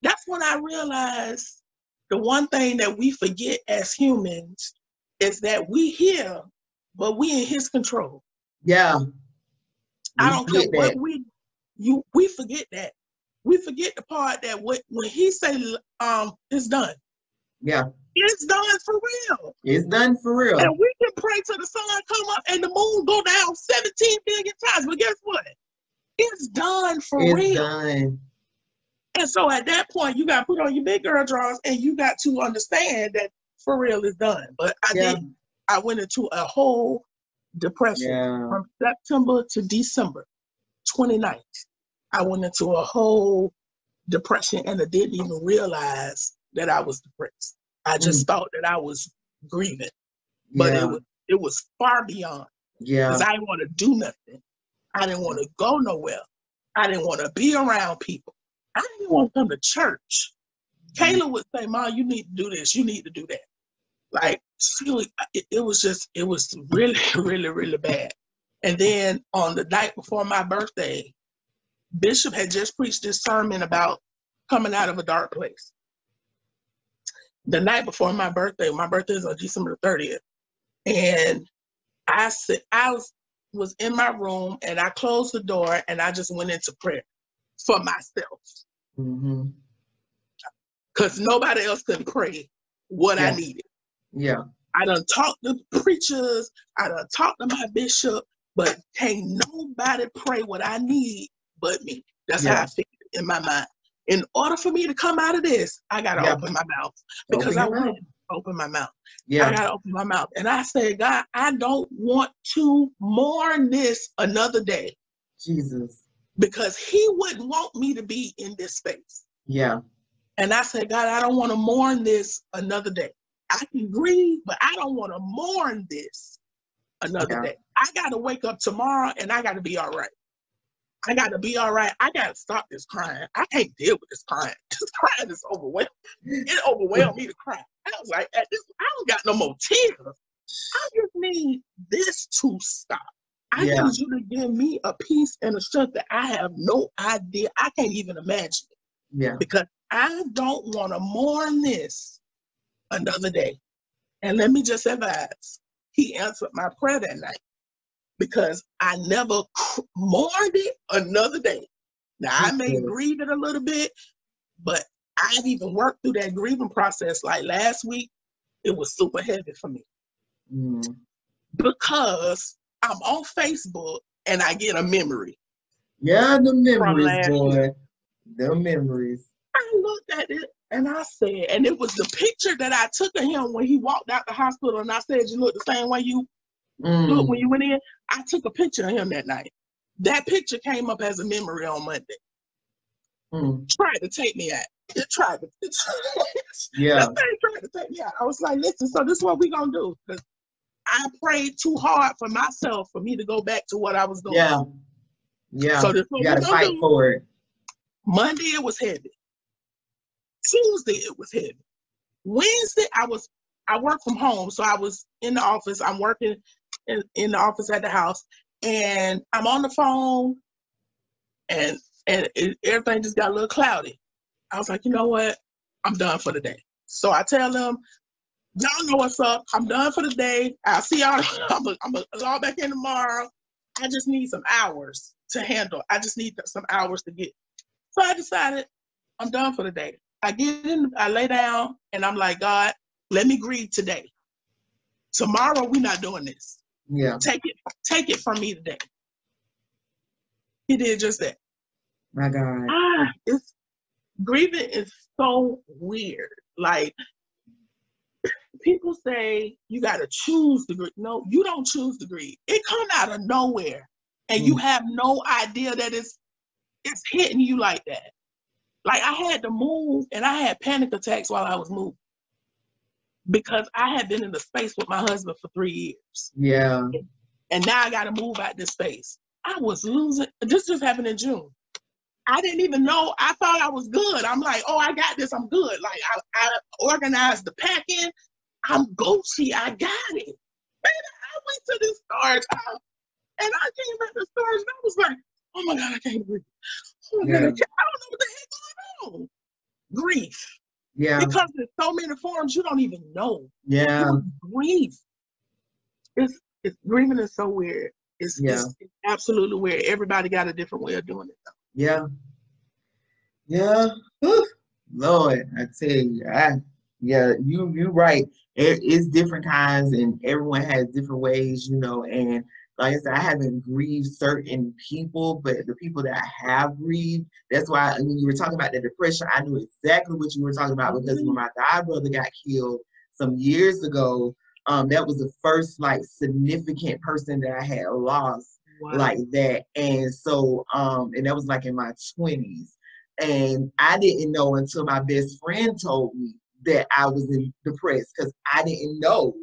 That's when I realized the one thing that we forget as humans is that we here, but we in his control. Yeah. I don't care that. what we you we forget that. We forget the part that what when he say um it's done. Yeah. It's done for real. It's done for real. And we can pray till the sun come up and the moon go down 17 billion times. But guess what? It's done for it's real. It's done. And so at that point, you got to put on your big girl drawers and you got to understand that for real is done. But I yeah. didn't. I went into a whole depression yeah. from September to December 29th. I went into a whole depression and I didn't even realize that I was depressed. I just mm. thought that I was grieving, but yeah. it was it was far beyond. Yeah, because I didn't want to do nothing. I didn't want to go nowhere. I didn't want to be around people. I didn't want to come to church. Mm. Kayla would say, "Mom, you need to do this. You need to do that." Like it, it was just, it was really, really, really bad. And then on the night before my birthday, Bishop had just preached this sermon about coming out of a dark place the night before my birthday. My birthday is on December 30th. And I said I was was in my room and I closed the door and I just went into prayer for myself. Mm-hmm. Cause nobody else could pray what yeah. I needed. Yeah. I done talked to preachers, I done talked to my bishop, but can't nobody pray what I need but me. That's yeah. how I feel in my mind in order for me to come out of this, I gotta yeah. open my mouth because I want to open my mouth. Yeah. I gotta open my mouth. And I said, God, I don't want to mourn this another day. Jesus. Because he wouldn't want me to be in this space. Yeah. And I said, God, I don't want to mourn this another day. I can grieve, but I don't want to mourn this another yeah. day. I gotta wake up tomorrow and I gotta be all right. I got to be all right. I got to stop this crying. I can't deal with this crying. This crying is overwhelming. It overwhelmed me to cry. I was like, at this, I don't got no more tears. I just need this to stop. I yeah. need you to give me a peace and a strength that I have no idea. I can't even imagine. Yeah. Because I don't want to mourn this another day. And let me just advise, he answered my prayer that night because I never mourned it another day. Now I may grieve it a little bit, but I've even worked through that grieving process. Like last week, it was super heavy for me mm. because I'm on Facebook and I get a memory. Yeah, the memories, boy. The memories. I looked at it and I said, and it was the picture that I took of him when he walked out the hospital, and I said, "You look the same way you Mm. Look, when you went in, I took a picture of him that night. That picture came up as a memory on Monday. Mm. Tried to take me out. It tried to. It tried, yeah. That thing tried to take me out. I was like, listen, so this is what we gonna do. Because I prayed too hard for myself for me to go back to what I was doing. Yeah. Yeah. So this you gotta fight do. for it. Monday it was heavy. Tuesday it was heavy. Wednesday I was I work from home, so I was in the office. I'm working in, in the office at the house, and I'm on the phone, and and it, everything just got a little cloudy. I was like, you know what? I'm done for the day. So I tell them, y'all know what's up. I'm done for the day. I'll see y'all. I'm gonna log back in tomorrow. I just need some hours to handle. I just need some hours to get. So I decided I'm done for the day. I get in, I lay down, and I'm like, God, let me grieve today. Tomorrow we're not doing this. Yeah. Take it, take it from me today. He did just that. My God. Ah, it's grieving is so weird. Like people say you gotta choose to grieve. No, you don't choose to grieve. It come out of nowhere. And mm. you have no idea that it's it's hitting you like that. Like I had to move and I had panic attacks while I was moving. Because I had been in the space with my husband for three years. Yeah. And now I gotta move out this space. I was losing this just happened in June. I didn't even know. I thought I was good. I'm like, oh, I got this. I'm good. Like I, I organized the packing. I'm Gucci. I got it. Man, I went to this storage house um, and I came back to storage and I was like, oh my God, I can't breathe. Oh my yeah. God, I, don't know what the heck going on. Grief. Yeah. Because there's so many forms you don't even know. Yeah. Grief. It's, it's grieving is so weird. It's, yeah. it's, it's absolutely weird. Everybody got a different way of doing it. Though. Yeah. Yeah. Whew. Lord, I tell you, I yeah, you you right. It, it's different kinds, and everyone has different ways, you know. And like I said, I haven't grieved certain people, but the people that I have grieved, that's why when you were talking about the depression, I knew exactly what you were talking about because when my god brother got killed some years ago, um, that was the first like significant person that I had lost wow. like that. And so, um, and that was like in my 20s. And I didn't know until my best friend told me that I was in depressed because I didn't know.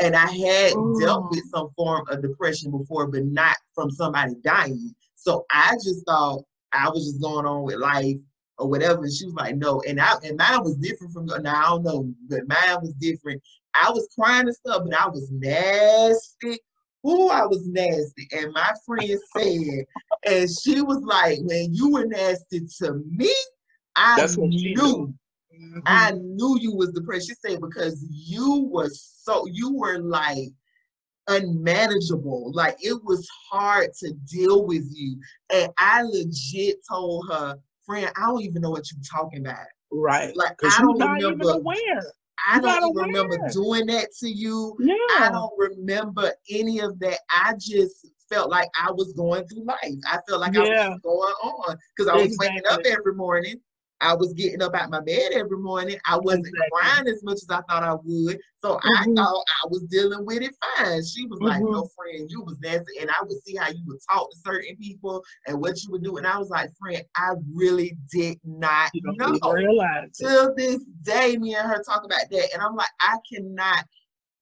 And I had Ooh. dealt oh. with some form of depression before, but not from somebody dying. So I just thought I was just going on with life or whatever. And she was like, no. And I and mine was different from now I don't know, but mine was different. I was crying and stuff, but I was nasty. Ooh, I was nasty. And my friend said, and she was like, when you were nasty to me, I That's knew. Mm-hmm. I knew you was depressed. She said because you were so you were like unmanageable. Like it was hard to deal with you. And I legit told her, friend, I don't even know what you're talking about. Right. Like I don't remember aware. I don't even remember doing that to you. Yeah. I don't remember any of that. I just felt like I was going through life. I felt like yeah. I was going on because I was exactly. waking up every morning I was getting up out my bed every morning. I wasn't exactly. crying as much as I thought I would. So mm-hmm. I thought I was dealing with it fine. She was mm-hmm. like, No, friend, you was nasty. And I would see how you would talk to certain people and what you would do. And I was like, friend, I really did not know. Till this day, me and her talk about that. And I'm like, I cannot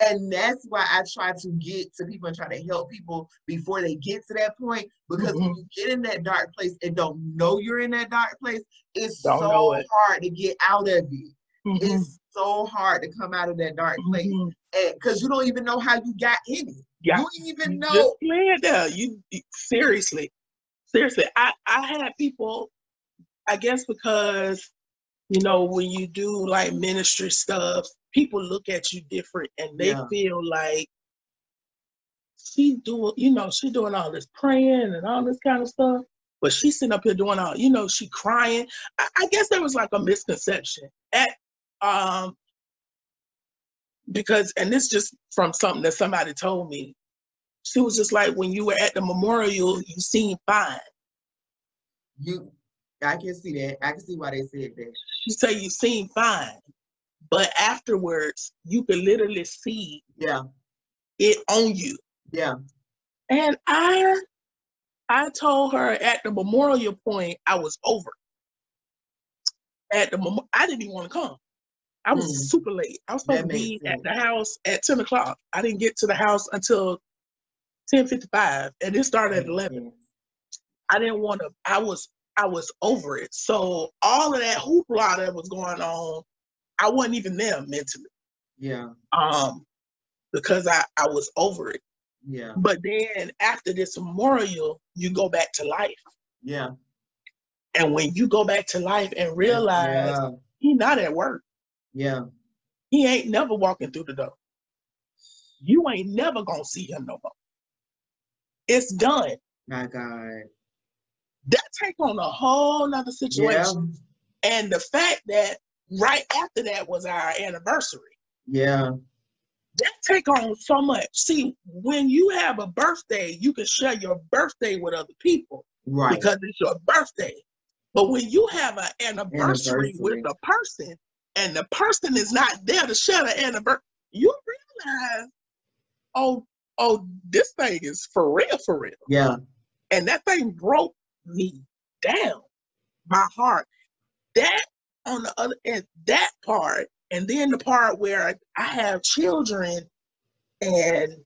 and that's why I try to get to people and try to help people before they get to that point. Because mm-hmm. when you get in that dark place and don't know you're in that dark place, it's don't so it. hard to get out of it. Mm-hmm. It's so hard to come out of that dark place because mm-hmm. you don't even know how you got in it. Yeah. You don't even know. Just. You seriously, seriously. I I had people. I guess because you know when you do like ministry stuff people look at you different and they yeah. feel like she doing, you know, she doing all this praying and all this kind of stuff. But she's sitting up here doing all, you know, she crying. I, I guess there was like a misconception at um because and this just from something that somebody told me. She was just like when you were at the memorial, you seemed fine. You I can see that. I can see why they said that. She said you seem fine. But afterwards, you could literally see yeah it on you. Yeah. And I I told her at the memorial point I was over. At the mem- I didn't even want to come. I was mm. super late. I was supposed that to be sense. at the house at 10 o'clock. I didn't get to the house until 10:55, and it started at 11. I didn't want to. I was I was over it. So all of that hoopla that was going on I wasn't even there mentally. Yeah. Um, because I, I was over it. Yeah. But then after this memorial, you go back to life. Yeah. And when you go back to life and realize Yeah. he not at work, Yeah. he ain't never walking through the door. You ain't never gonna see him no more. It's done. My God. That take on a whole nother situation. And the fact that right after that was our anniversary. Yeah. that take on so much. See, when you have a birthday, you can share your birthday with other people Right. because it's your birthday. But when you have an anniversary, with Anniversary. a person and the person is not there to share the anniversary, you realize, oh, oh, this thing is for real, for real. yeah. And that thing broke me down, my heart. That on the other end, that part, and then the part where I have children and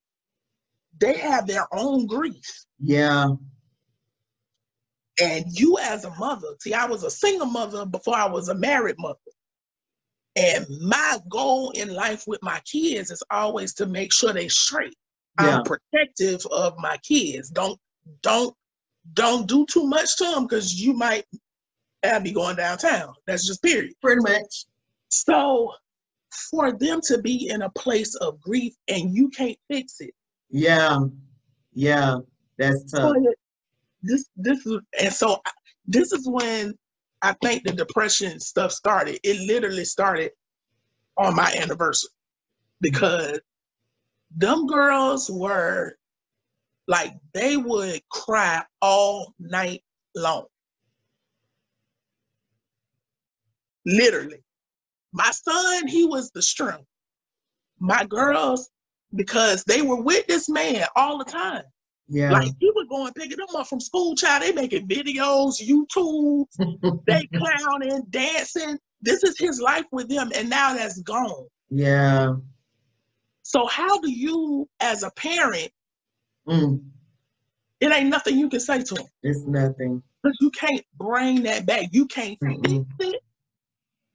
they have their own grief. Yeah. And you as a mother, see, I was a single mother before I was a married mother. And my goal in life with my kids is always to make sure they straight. Yeah. I'm protective of my kids. Don't don't don't do too much to them because you might have me going downtown. That's just period. Pretty much. So for them to be in a place of grief and you can't fix it. Yeah. Yeah. That's tough. So this this is and so this is when I think the depression stuff started. It literally started on my anniversary because them girls were like they would cry all night long. Literally. My son, he was the strength. My girls, because they were with this man all the time. Yeah. Like you were going picking them up from school, child. They making videos, YouTube, they clowning, dancing. This is his life with them, and now that's gone. yeah. So how do you, as a parent, Mm. it ain't nothing you can say to him. It's nothing. because you can't bring that back. You can't Mm-mm. fix it.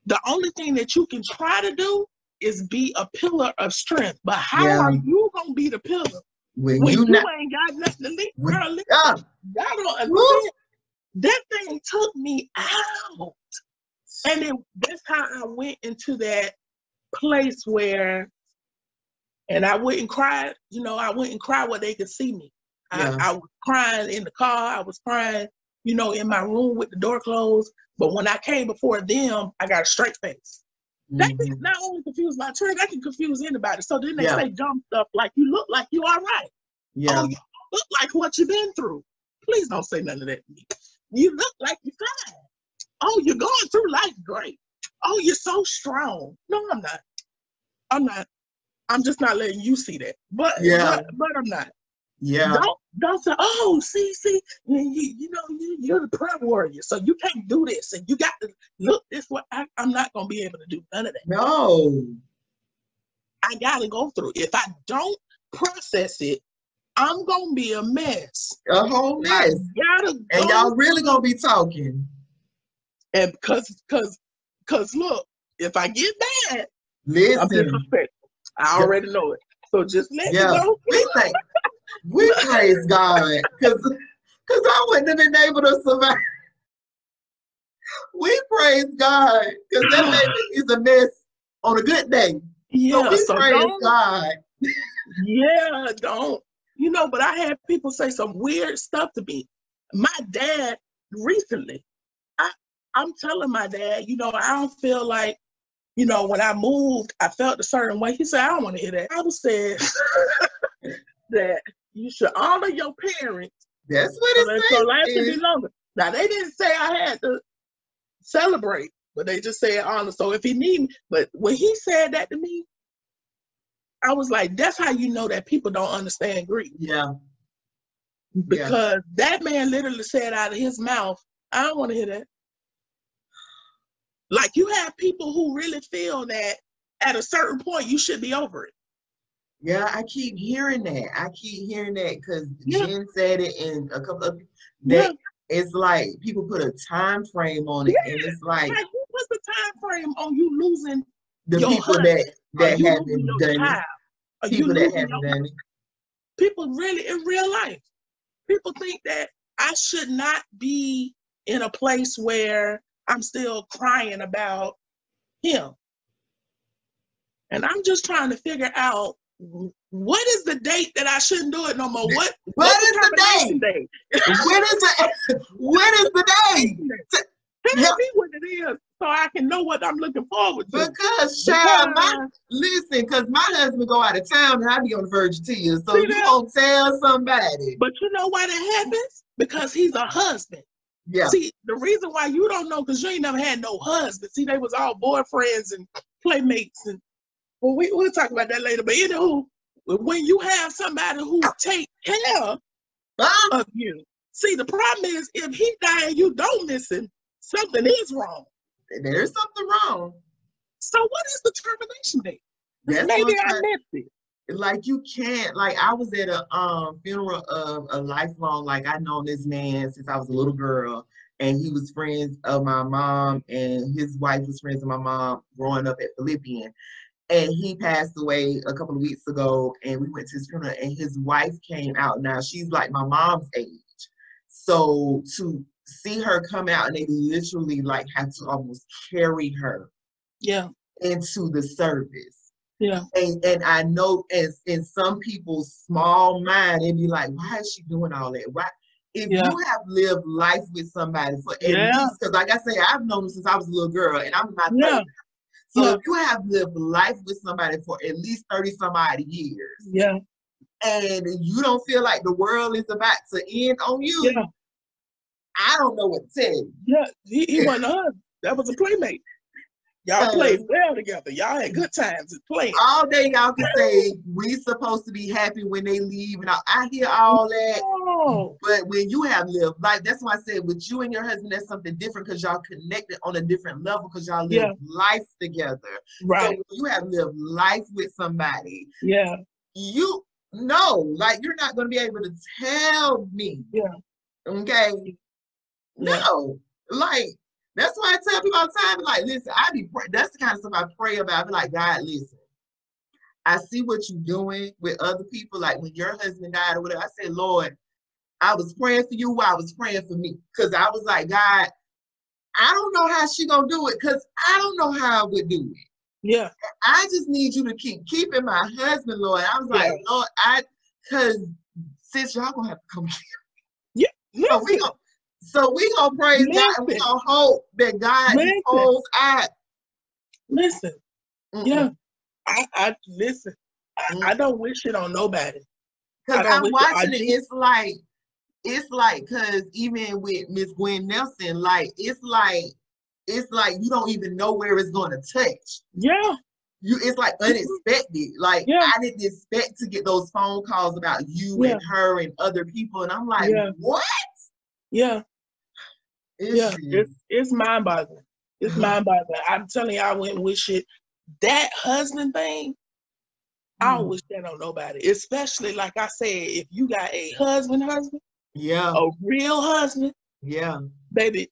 The only thing that you can try to do is be a pillar of strength. But how Yeah. are you gonna be the pillar When when you you, not. ain't got nothing to leave? when- Girl, listen, don't Woo. That thing took me out. And then that's how I went into that place where, and I wouldn't cry, you know, I wouldn't cry where they could see me. Yeah. I, I was crying in the car, I was crying, you know, in my room with the door closed. But when I came before them, I got a straight face. That mhm. can not only confuse my church, that can confuse anybody. So then they Yeah. say dumb stuff like, you look like you are right. Yeah. Oh, you look like what you've been through. Please don't say none of that to me. You look like you're fine. Oh, you're going through life great. Oh, you're so strong. No, I'm not. I'm not. I'm just not letting you see that. But Yeah. but, but I'm not. Yeah. Don't don't say, oh, see, see, you, you, know, you, you're the prayer warrior, so you can't do this, and you got to look this way. I, I'm not gonna be able to do none of that. No. I gotta go through. If I don't process it, I'm gonna be a mess. A whole mess. gotta go And y'all really gonna be talking. and because because because look, if I get mad, I'm Listen. disrespectful. I already know it. So just let Yeah. me go. We thank we praise God. Cause cause I wouldn't have been able to survive. We praise God. Cause that baby is a mess on a good day. So Yeah, we so praise don't, God. yeah, don't. You know, but I had people say some weird stuff to me. My dad recently, I I'm telling my dad, you know, I don't feel like, you know, when I moved, I felt a certain way. He said, I don't want to hear that. I was said that you should honor your parents That's what so it that your life can be longer. Now they didn't say I had to celebrate, but they just said honor. So if he need me, but when he said that to me, I was like, that's how you know that people don't understand grief. Yeah. Yeah. Because that man literally said out of his mouth, I don't want to hear that. Like you have people who really feel that at a certain point you should be over it. Yeah, I keep hearing that. I keep hearing that because Yeah. Jen said it and a couple of Yeah. that it's like people put a time frame on it and it's like Like, what's the time frame on you losing The people husband, that that haven't done it. People that haven't done it. people really in real life people think that i should not be in a place where i'm still crying about him and i'm just trying to figure out what is the date that i shouldn't do it no more what What is the date? date When is the when is the day? tell Yeah. me what it is so i can know what i'm looking forward to Because child, my listen, because my husband go out of town and I be on the verge of tears. So you gonna tell somebody. but you know why that happens because he's a husband Yeah. See, the reason why you don't know, because you ain't never had no husband. See, they was all boyfriends and playmates, and well, we we'll talk about that later. But anywho, when you have somebody who take care of you, see, the problem is if he die and you don't miss him, something is wrong. There's something wrong. So what is the termination date? That's Maybe I missed it. like you can't like I was at a um funeral of a lifelong like I known this man since I was a little girl and he was friends of my mom and his wife was friends of my mom growing up at Philippian and he passed away a couple of weeks ago and we went to his funeral and his wife came out now she's like my mom's age so to see her come out and they literally like had to almost carry her Yeah, into the service yeah, and, and I know as in some people's small mind, it'd be like, why is she doing all that? Why? If Yeah. you have lived life with somebody for at Yeah. least, because like I say, I've known them since I was a little girl, and I'm not. Yeah. 30. So Yeah. if you have lived life with somebody for at least thirty some odd years, yeah, and you don't feel like the world is about to end on you, yeah, I don't know what to tell you. yeah. He, he wasn't husband. That was a playmate. Y'all Uh, played well together. Y'all had good times and playing. All day y'all can say we supposed to be happy when they leave, and I, I hear all that. Oh, But when you have lived like that's why I said with you and your husband, that's something different because y'all connected on a different level because y'all live Yeah. life together. So right. when you have lived life with somebody, Yeah, you know, like you're not going to be able to tell me. Yeah. Okay. Yeah. No, like that's why I tell people all the time, like, listen, I be pray- that's the kind of stuff I pray about. I be like, God, listen. I see what you're doing with other people. Like when your husband died or whatever, I said, Lord, I was praying for you while I was praying for me. Because I was like, God, I don't know how she gonna do it, because I don't know how I would do it. yeah, I just need you to keep keeping my husband, Lord. I was like, Yeah. Lord, I because sis, y'all gonna have to come. here, So Listen, we gonna so we gonna praise God and we gonna hope that God Listen. holds out. listen. Mm-mm. Yeah, I, I listen. I, I don't wish it on nobody. Cause I'm wish it- watching it, it's like it's like cause even with Miss Gwen Nelson, like it's like it's like you don't even know where it's gonna touch. Yeah, You it's like mm-hmm. unexpected. Like Yeah. I didn't expect to get those phone calls about you Yeah. and her and other people. And I'm like, Yeah. what? yeah, It's yeah. It's it's mind boggling. It's Uh-huh. mind boggling. I'm telling you, I wouldn't wish it. That husband thing, I don't Mm. wish that on nobody. Especially like I said, if you got a husband, husband, yeah, a real husband, yeah. baby.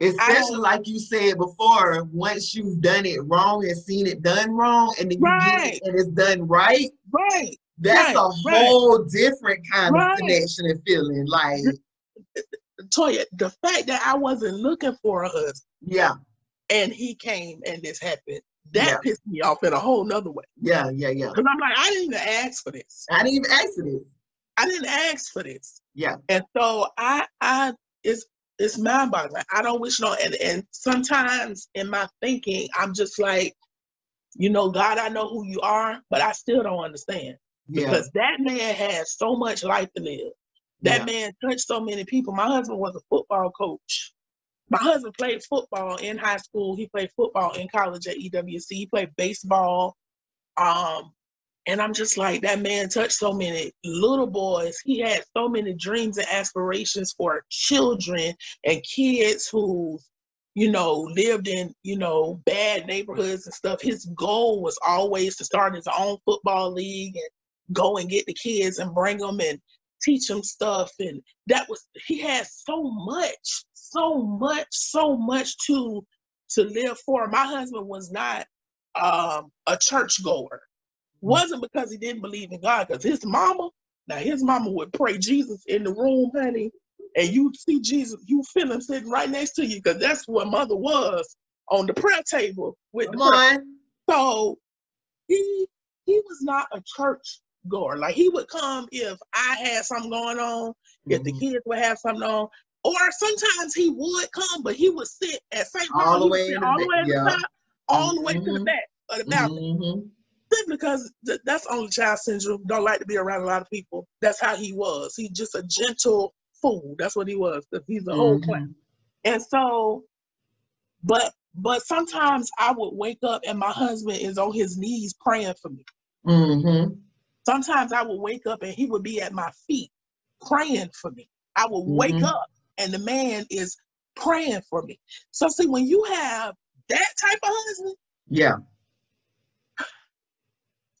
Especially don't- like you said before, once you've done it wrong and seen it done wrong, and then you get Right. it and it's done right, Right. that's Right, a right. whole different kind Right. of connection and feeling. Like, Toya, the fact that I wasn't looking for a husband yeah, and he came and this happened, that pissed me off in a whole nother way. yeah, yeah, yeah. Because I'm like, I didn't even ask for this. I didn't even ask it. I didn't ask for this. Yeah, And so I I it's it's mind boggling. I don't wish no and, and sometimes in my thinking, I'm just like, you know, God, I know who you are, but I still don't understand. yeah, Because that man has so much life to live. That yeah. man touched so many people. My husband was a football coach. My husband played football in high school. He played football in college at EWC. He played baseball. Um, and I'm just like, that man touched so many little boys. He had so many dreams and aspirations for children and kids who, you know, lived in, you know, bad neighborhoods and stuff. His goal was always to start his own football league and go and get the kids and bring them and teach him stuff. And that was, he had so much, so much, so much to to live for. My husband was not um, a church goer. Wasn't because he didn't believe in God, because his mama, now his mama would pray Jesus in the room, honey, and you see Jesus, you feel him sitting right next to you, because that's what mother was on the prayer table with Come the prayer. So he he was not a church goer. Like he would come if I had something going on, mm-hmm. if the mm-hmm. kids would have something on, or sometimes he would come, but he would sit at St. Paul, all the way, all the way at yeah. the top, all the way mm-hmm. to the mm-hmm. back of the balcony. Mm-hmm. Simply because th- that's only child syndrome. Don't like to be around a lot of people. That's how he was. He's just a gentle fool. That's what he was. He's a whole mm-hmm. clown. And so, but but sometimes I would wake up and my husband is on his knees praying for me. Mm-hmm. Sometimes I would wake up and he would be at my feet praying for me. I would mm-hmm. wake up and the man is praying for me. So see, when you have that type of husband, yeah,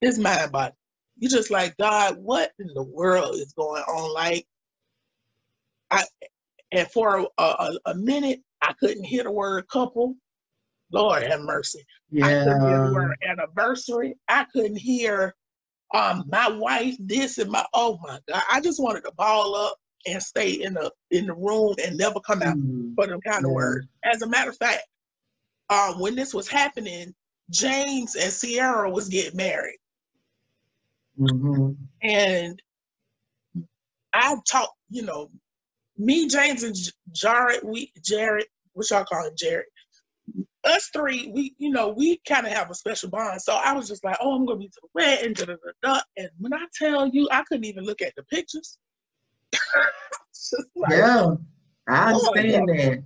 it's mind body. You just like God. What in the world is going on? Like, I and for a, a, a minute I couldn't hear the word couple. Lord have mercy. Yeah. I couldn't hear the word anniversary. I couldn't hear um my wife this and my oh my god. I just wanted to ball up and stay in the in the room and never come out mm. for them kind of words. As a matter of fact, um, when this was happening, James and Sierra was getting married, mm-hmm. and I talked. You know, me, James, and Jared. We Jared, what y'all call him, Jared? Us three, we you know we kind of have a special bond. So I was just like, oh, I'm gonna be to the wedding, da, da, da, and when I tell you, I couldn't even look at the pictures. like, yeah, I understand Lord, that.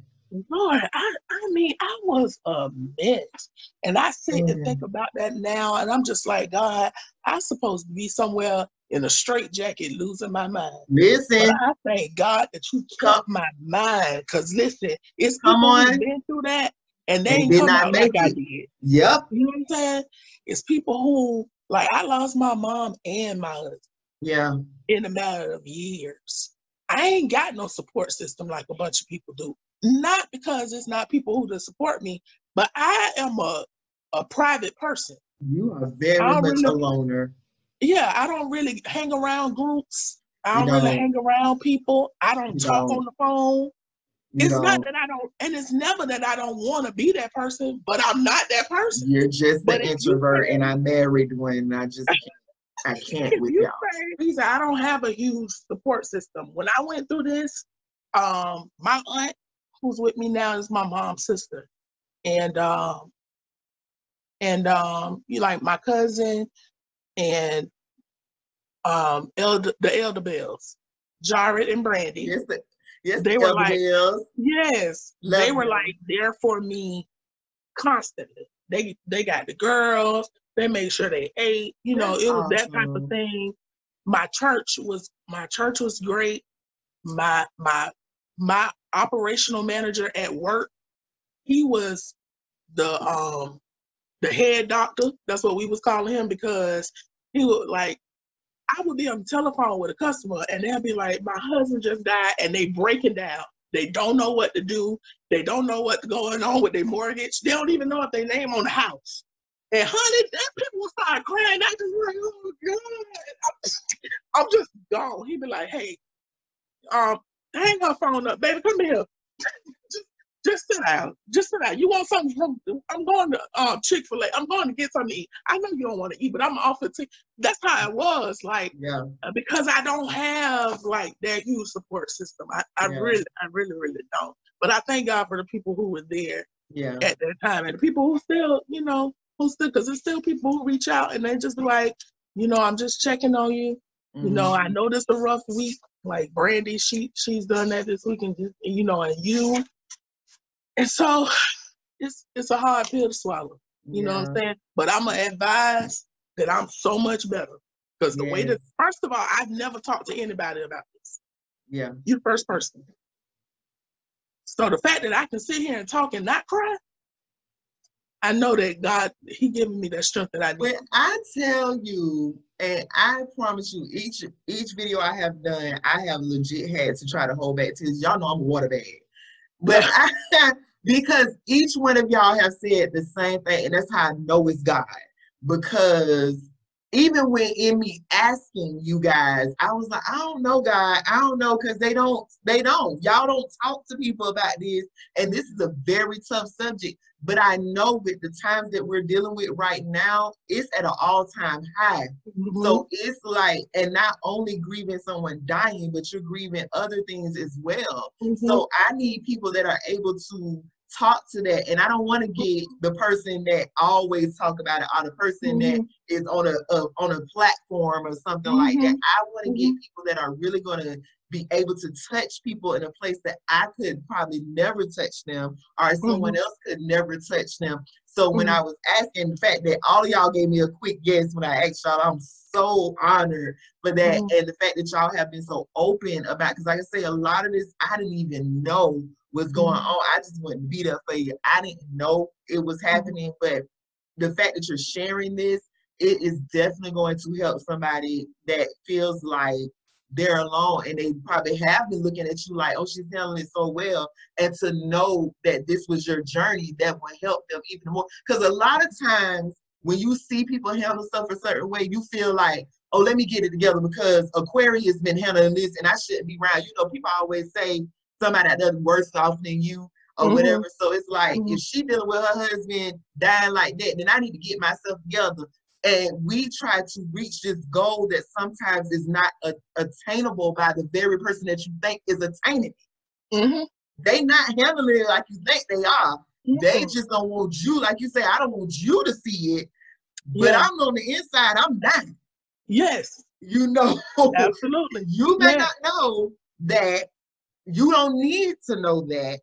Lord, I, I mean, I was a mess. And I sit mm. and think about that now, and I'm just like, God, I'm supposed to be somewhere in a straight jacket losing my mind. Listen. But I thank God that you kept my mind. Because listen, it's Come on. been through that and they ain't did not make like it. did. Yep. You know what I'm saying? It's people who like I lost my mom and my husband. Yeah. In a matter of years. I ain't got no support system like a bunch of people do. Not because it's not people who to support me, but I am a, a private person. You are very much really, a loner. Yeah, I don't really hang around groups. I don't, don't. really hang around people. I don't you talk don't. on the phone. You it's don't. that I don't, and it's never that I don't want to be that person, but I'm not that person. You're just an introvert, and I married one. I just I can't with y'all. Say, I don't have a huge support system. When I went through this, um, my aunt, who's with me now, is my mom's sister, and um, and um, you like my cousin, and um, elder the elder bells, Jared and Brandy. Yes, the, yes, they were like, yes, Love they were them. like there for me constantly. They they got the girls, they made sure they ate. You know, That's it was awesome. that type of thing. My church was my church was great. My my my operational manager at work, he was the um the head doctor. That's what we was calling him because he would like I would be on the telephone with a customer and they'll be like, My husband just died and they breaking down. They don't know what to do. They don't know what's going on with their mortgage. They don't even know if they name on the house. And honey, that people start crying. I just like, oh God. I'm, I'm just gone. He'd be like, hey, um, hang her phone up, baby. Come here. Just, sit down. Just sit down. You want something I'm going to um Chick-fil-A. I'm going to get something to eat. I know you don't want to eat, but I'm off it. That's how it was. Like yeah. Uh, because I don't have like that huge support system. I, I yeah. really, I really, really don't. But I thank God for the people who were there yeah. at that time and the people who still, you know, who still because there's still people who reach out and they just be like, you know, I'm just checking on you. Mm-hmm. You know, I mm-hmm. know this a rough week. Like Brandy, she she's done that this week, and just, you know, and you, and so it's it's a hard pill to swallow. You yeah. know what I'm saying? But I'm gonna advise that I'm so much better because the way that first of all, I've never talked to anybody about this. Yeah, you're the first person. So the fact that I can sit here and talk and not cry, I know that God, He giving me that strength that I need. When I tell you, and I promise you, each each video I have done, I have legit had to try to hold back tears. Y'all know I'm a water bag, but I, because each one of y'all have said the same thing, and that's how I know it's God. Because even when in me asking you guys, I was like, I don't know, God, I don't know, because they don't, they don't. Y'all don't talk to people about this, and this is a very tough subject. But I know with the times that we're dealing with right now, it's at an all-time high. Mm-hmm. So it's like, and not only grieving someone dying, but you're grieving other things as well. Mm-hmm. So I need people that are able to talk to that and i don't want to get the person that always talk about it or the person mm-hmm. that is on a, a, on a platform or something mm-hmm. like that mm-hmm. i want to mm-hmm. get people that are really going to be able to touch people in a place that i could probably never touch them or someone mm-hmm. else could never touch them so when i mm-hmm. was asking the fact that all y'all gave me a quick guess when i asked y'all i'm so honored for that and the fact that y'all have been so open about because like i say a lot of this i didn't even know was going mm-hmm. on. I just wouldn't be there for you. I didn't know it was mm-hmm. happening, but the fact that you're sharing this, it is definitely going to help somebody that feels like they're alone and they probably have been looking at you like, oh, she's handling it so well. And to know that this was your journey, that will help them even more. Because a lot of times when you see people handle stuff a certain way, you feel like, oh, let me get it together because Aquarius has been handling this and I shouldn't be around. You know, people always say somebody that does worse off than you or mm-hmm. whatever. So it's like mm-hmm. if she dealing with her husband dying like that, then I need to get myself together. And we try to reach this goal that sometimes is not a, attainable by the very person that you think is attaining it. Mm-hmm. They not handling it like you think they are. They just don't want you, like you say, I don't want you to see it, but yeah. I'm on the inside, I'm dying. Yes. You know, absolutely. you may not know that you don't need to know that.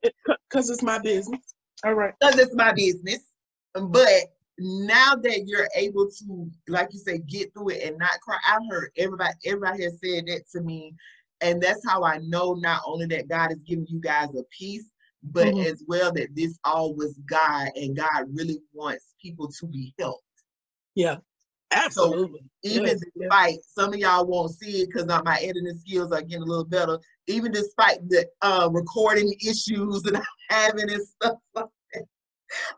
Because it's my business. All right. Because it's my business. But now that you're able to, like you say, get through it and not cry, I've heard everybody, everybody has said that to me. And that's how I know not only that God is giving you guys a peace, but mm-hmm. as well that this all was God and God really wants people to be helped. Yeah. Absolutely. So even yes, despite yes. some of y'all won't see it because my editing skills are getting a little better, even despite the uh, recording issues that I'm having and stuff like that,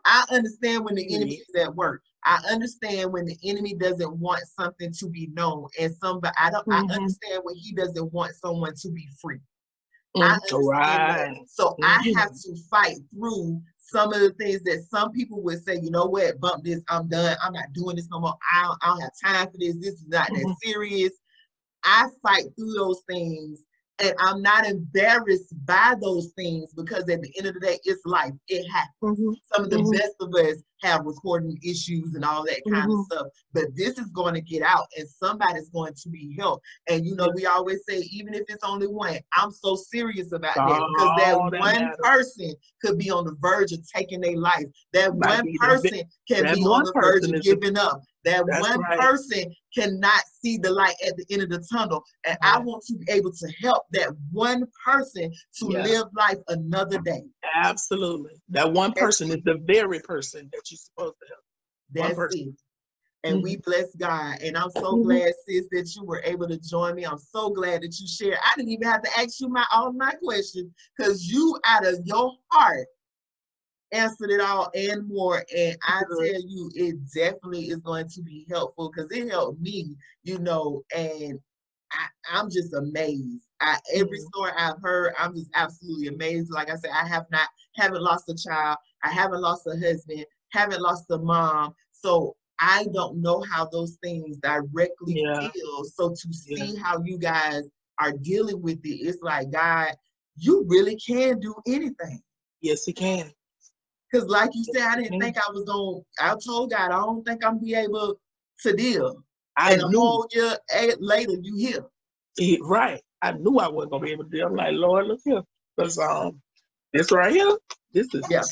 I understand when the enemy is at work. I understand when the enemy doesn't want something to be known, and somebody I don't. Mm-hmm. I understand when he doesn't want someone to be free. Mm-hmm. right. So mm-hmm. I have to fight through some of the things that some people would say, you know what, bump this, I'm done. I'm not doing this no more. I don't, I don't have time for this. This is not mm-hmm. that serious. I fight through those things and I'm not embarrassed by those things because at the end of the day, it's life. It happens. Mm-hmm. Some of the mm-hmm. best of us have recording issues and all that kind mm-hmm. of stuff. But this is going to get out and somebody's going to be helped. And you know, we always say, even if it's only one, I'm so serious about oh, that because that, that one matters. person could be on the verge of taking their life. That Might one person can be on the verge of giving up. That That's one right. person cannot see the light at the end of the tunnel. And I want to be able to help that one person to yeah. live life another day. Absolutely. That one person is the very person that you're supposed to help. That's one person. It. And mm-hmm. we bless God. And I'm so mm-hmm. glad, sis, that you were able to join me. I'm so glad that you shared. I didn't even have to ask you my all my questions because you out of your heart answered it all and more. And I tell you, it definitely is going to be helpful because it helped me, you know, and I, am just amazed. I, every mm-hmm. story I've heard, I'm just absolutely amazed. Like I said, I have not haven't lost a child, I haven't lost a husband, haven't lost a mom. So I don't know how those things directly yeah. feel. So to see yeah. how you guys are dealing with it, it's like God, you really can do anything. Yes, he can. Because like you said, I didn't think I was going I told God, I don't think I'm be able to deal. I and knew. a whole year later, you here. He, right. I knew I wasn't gonna be able to deal. I'm like, Lord, look here. Because um this right here, this is yeah.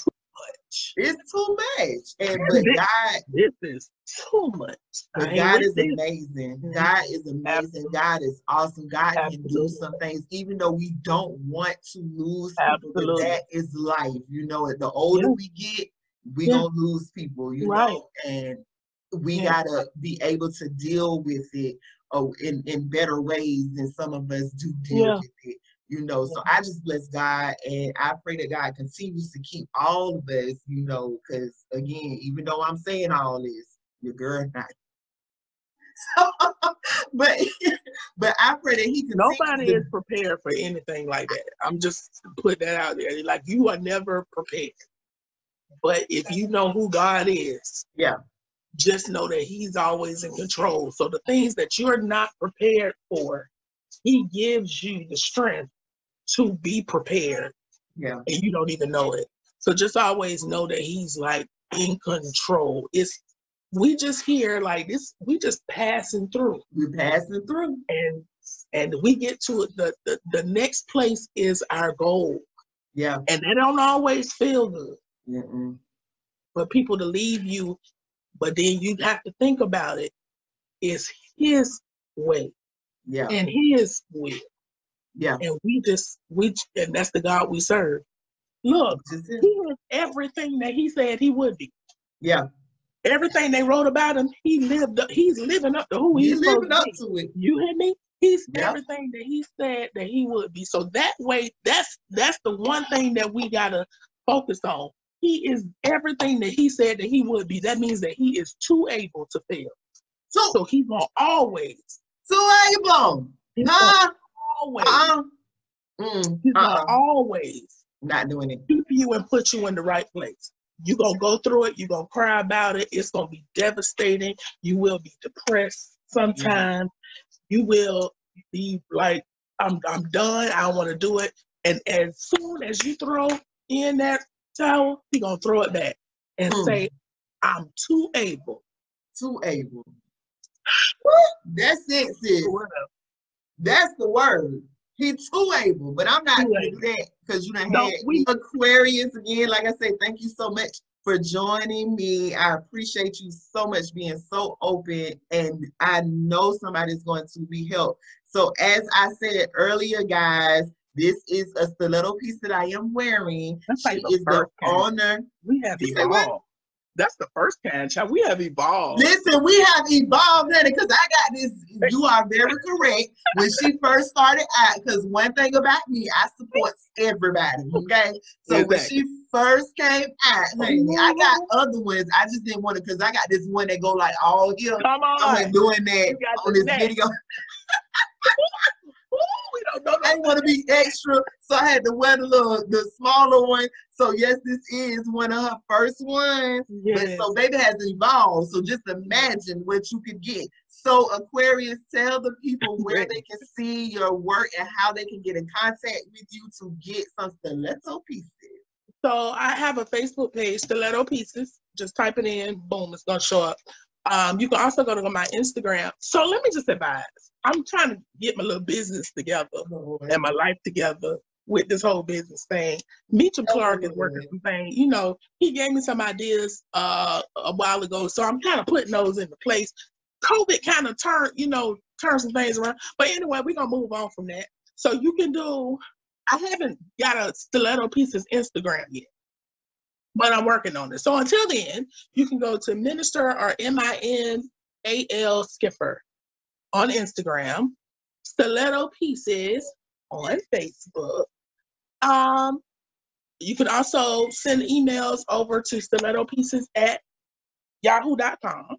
It's too much. And but God this is too much. But God is amazing. Mm-hmm. God is amazing. Absolutely. God is awesome. God Absolutely. can do some things, even though we don't want to lose people. But that is life. You know, the older yeah. we get, we yeah. gonna lose people, you right. know, and we yeah. gotta be able to deal with it oh, in, in better ways than some of us do deal with it. You know. So I just bless God and I pray that God continues to keep all of us, you know, because again, even though I'm saying all this, your girl not. but but I pray that he nobody to, is prepared for anything like that. I'm just put that out there. Like you are never prepared. But if you know who God is, yeah, just know that He's always in control. So the things that you're not prepared for, He gives you the strength to be prepared. Yeah. And you don't even know it. So just always know that he's like in control. It's we just here like this, we just passing through. We're passing through. And and we get to it. The, the the next place is our goal. Yeah. And they don't always feel good. Mm-mm. But people to leave you, but then you have to think about it. It's his way. Yeah. And his will. Yeah. And we just we and that's the God we serve. Look, he is everything that he said he would be. Yeah. Everything they wrote about him, he lived up, he's living up to who he's, he's living up to, to it. You hear me? He's yep. everything that he said that he would be. So that way, that's that's the one thing that we gotta focus on. He is everything that he said that he would be. That means that he is too able to fail. So, so he's gonna always too able. Huh? Always. Uh-uh. Mm, He's uh-uh. always not doing it. Keep you and put you in the right place. You're gonna go through it, you're gonna cry about it, it's gonna be devastating, you will be depressed sometimes, yeah. you will be like, I'm I'm done, I don't wanna do it. And as soon as you throw in that towel, you're gonna throw it back and mm. say, I'm too able. Too able. That's it, sis. That's the word. He's too able, but I'm not that because you no, had we, Aquarius again. Like I said, thank you so much for joining me. I appreciate you so much being so open, and I know somebody's going to be helped. So, as I said earlier, guys, this is a stiletto piece that I am wearing. That's like she is the owner. We have evolved. That's the first kind, child. We have evolved. Listen, we have evolved, honey, because I got this. You are very correct. When she first started out, because one thing about me, I support everybody. Okay. So exactly. when she first came out, honey, I got other ones. I just didn't want to because I got this one that go like all here. Come on. I went doing that on this next. video. don't. I didn't want to be extra, so I had to wear the little, the smaller one. So yes, this is one of her first ones. Yes. But so baby has evolved. So just imagine what you could get. So Aquarius, tell the people where they can see your work and how they can get in contact with you to get some stiletto pieces. So I have a Facebook page, Stiletto Pieces. Just type it in, boom, it's gonna show up. Um, you can also go to my Instagram. So let me just advise. I'm trying to get my little business together oh, and my life together with this whole business thing. Meacham oh, Clark is working some things. You know, he gave me some ideas uh, a while ago, so I'm kind of putting those into place. COVID kind of turned, you know, turned some things around. But anyway, we're gonna move on from that. So you can do. I haven't got a stiletto pieces Instagram yet but I'm working on it. So until then, you can go to Minister or M I N A L Skipper on Instagram, Stiletto Pieces on Facebook. Um, you can also send emails over to stiletto pieces at yahoo.com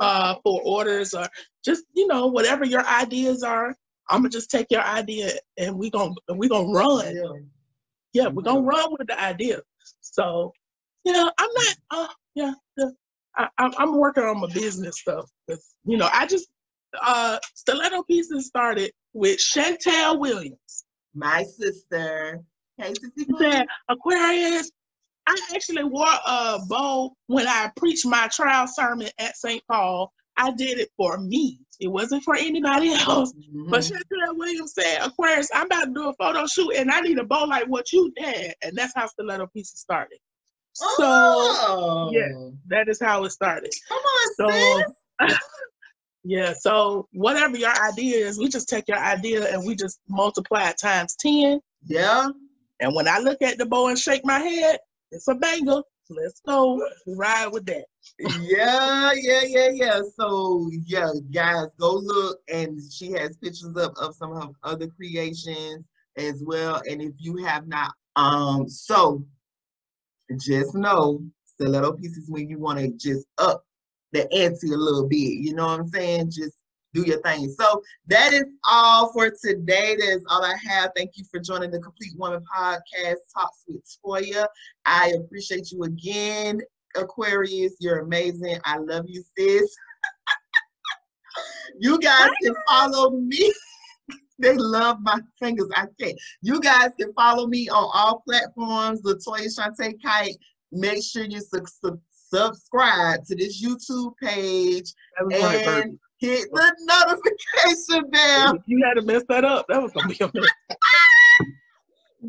uh, for orders or just, you know, whatever your ideas are. I'm gonna just take your idea and we gonna we gonna run. Yeah, yeah we're gonna run with the idea. So, yeah, I'm not. Uh, yeah, yeah. I, I'm working on my business stuff. You know, I just uh stiletto pieces started with Chantel Williams, my sister. Hey, Aquarius. I actually wore a bow when I preached my trial sermon at St. Paul. I did it for me. It wasn't for anybody else. Mm-hmm. But Chantel Williams said, Aquarius, I'm about to do a photo shoot and I need a bow like what you had. And that's how Stiletto Pieces started. Oh. So yeah, that is how it started. Come on, so, yeah, so whatever your idea is, we just take your idea and we just multiply it times 10. Yeah. And when I look at the bow and shake my head, it's a banger. Let's go. Ride with that. Yeah, yeah, yeah, yeah. So yeah, guys, go look, and she has pictures up of some of her other creations as well. And if you have not, um, so just know stiletto pieces when you want to just up the ante a little bit. You know what I'm saying? Just do your thing. So that is all for today. That is all I have. Thank you for joining the Complete Woman Podcast Talks with Toya. I appreciate you again, Aquarius. You're amazing. I love you, sis. you guys can follow me. they love my fingers. I can't. You guys can follow me on all platforms. Latoya Shante Kite. Make sure you su- su- subscribe to this YouTube page and hit the notification bell. You had to mess that up, that was gonna be a mess.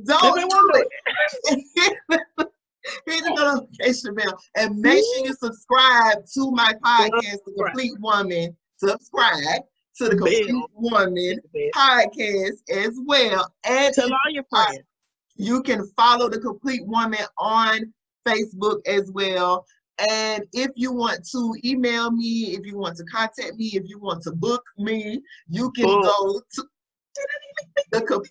Don't do it. hit the notification bell and make sure you subscribe to my podcast, The Complete Woman. Subscribe to the Complete. Woman podcast as well. And tell all your friends. You can follow the Complete Woman on Facebook as well. And if you want to email me, if you want to contact me, if you want to book me, you can go to the,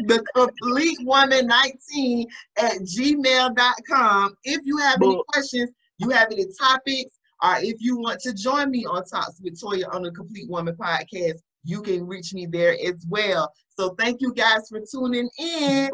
the complete woman 19 at gmail.com. If you have any questions, you have any topics, or if you want to join me on Talks with Toya on the Complete Woman podcast, you can reach me there as well. So thank you guys for tuning in.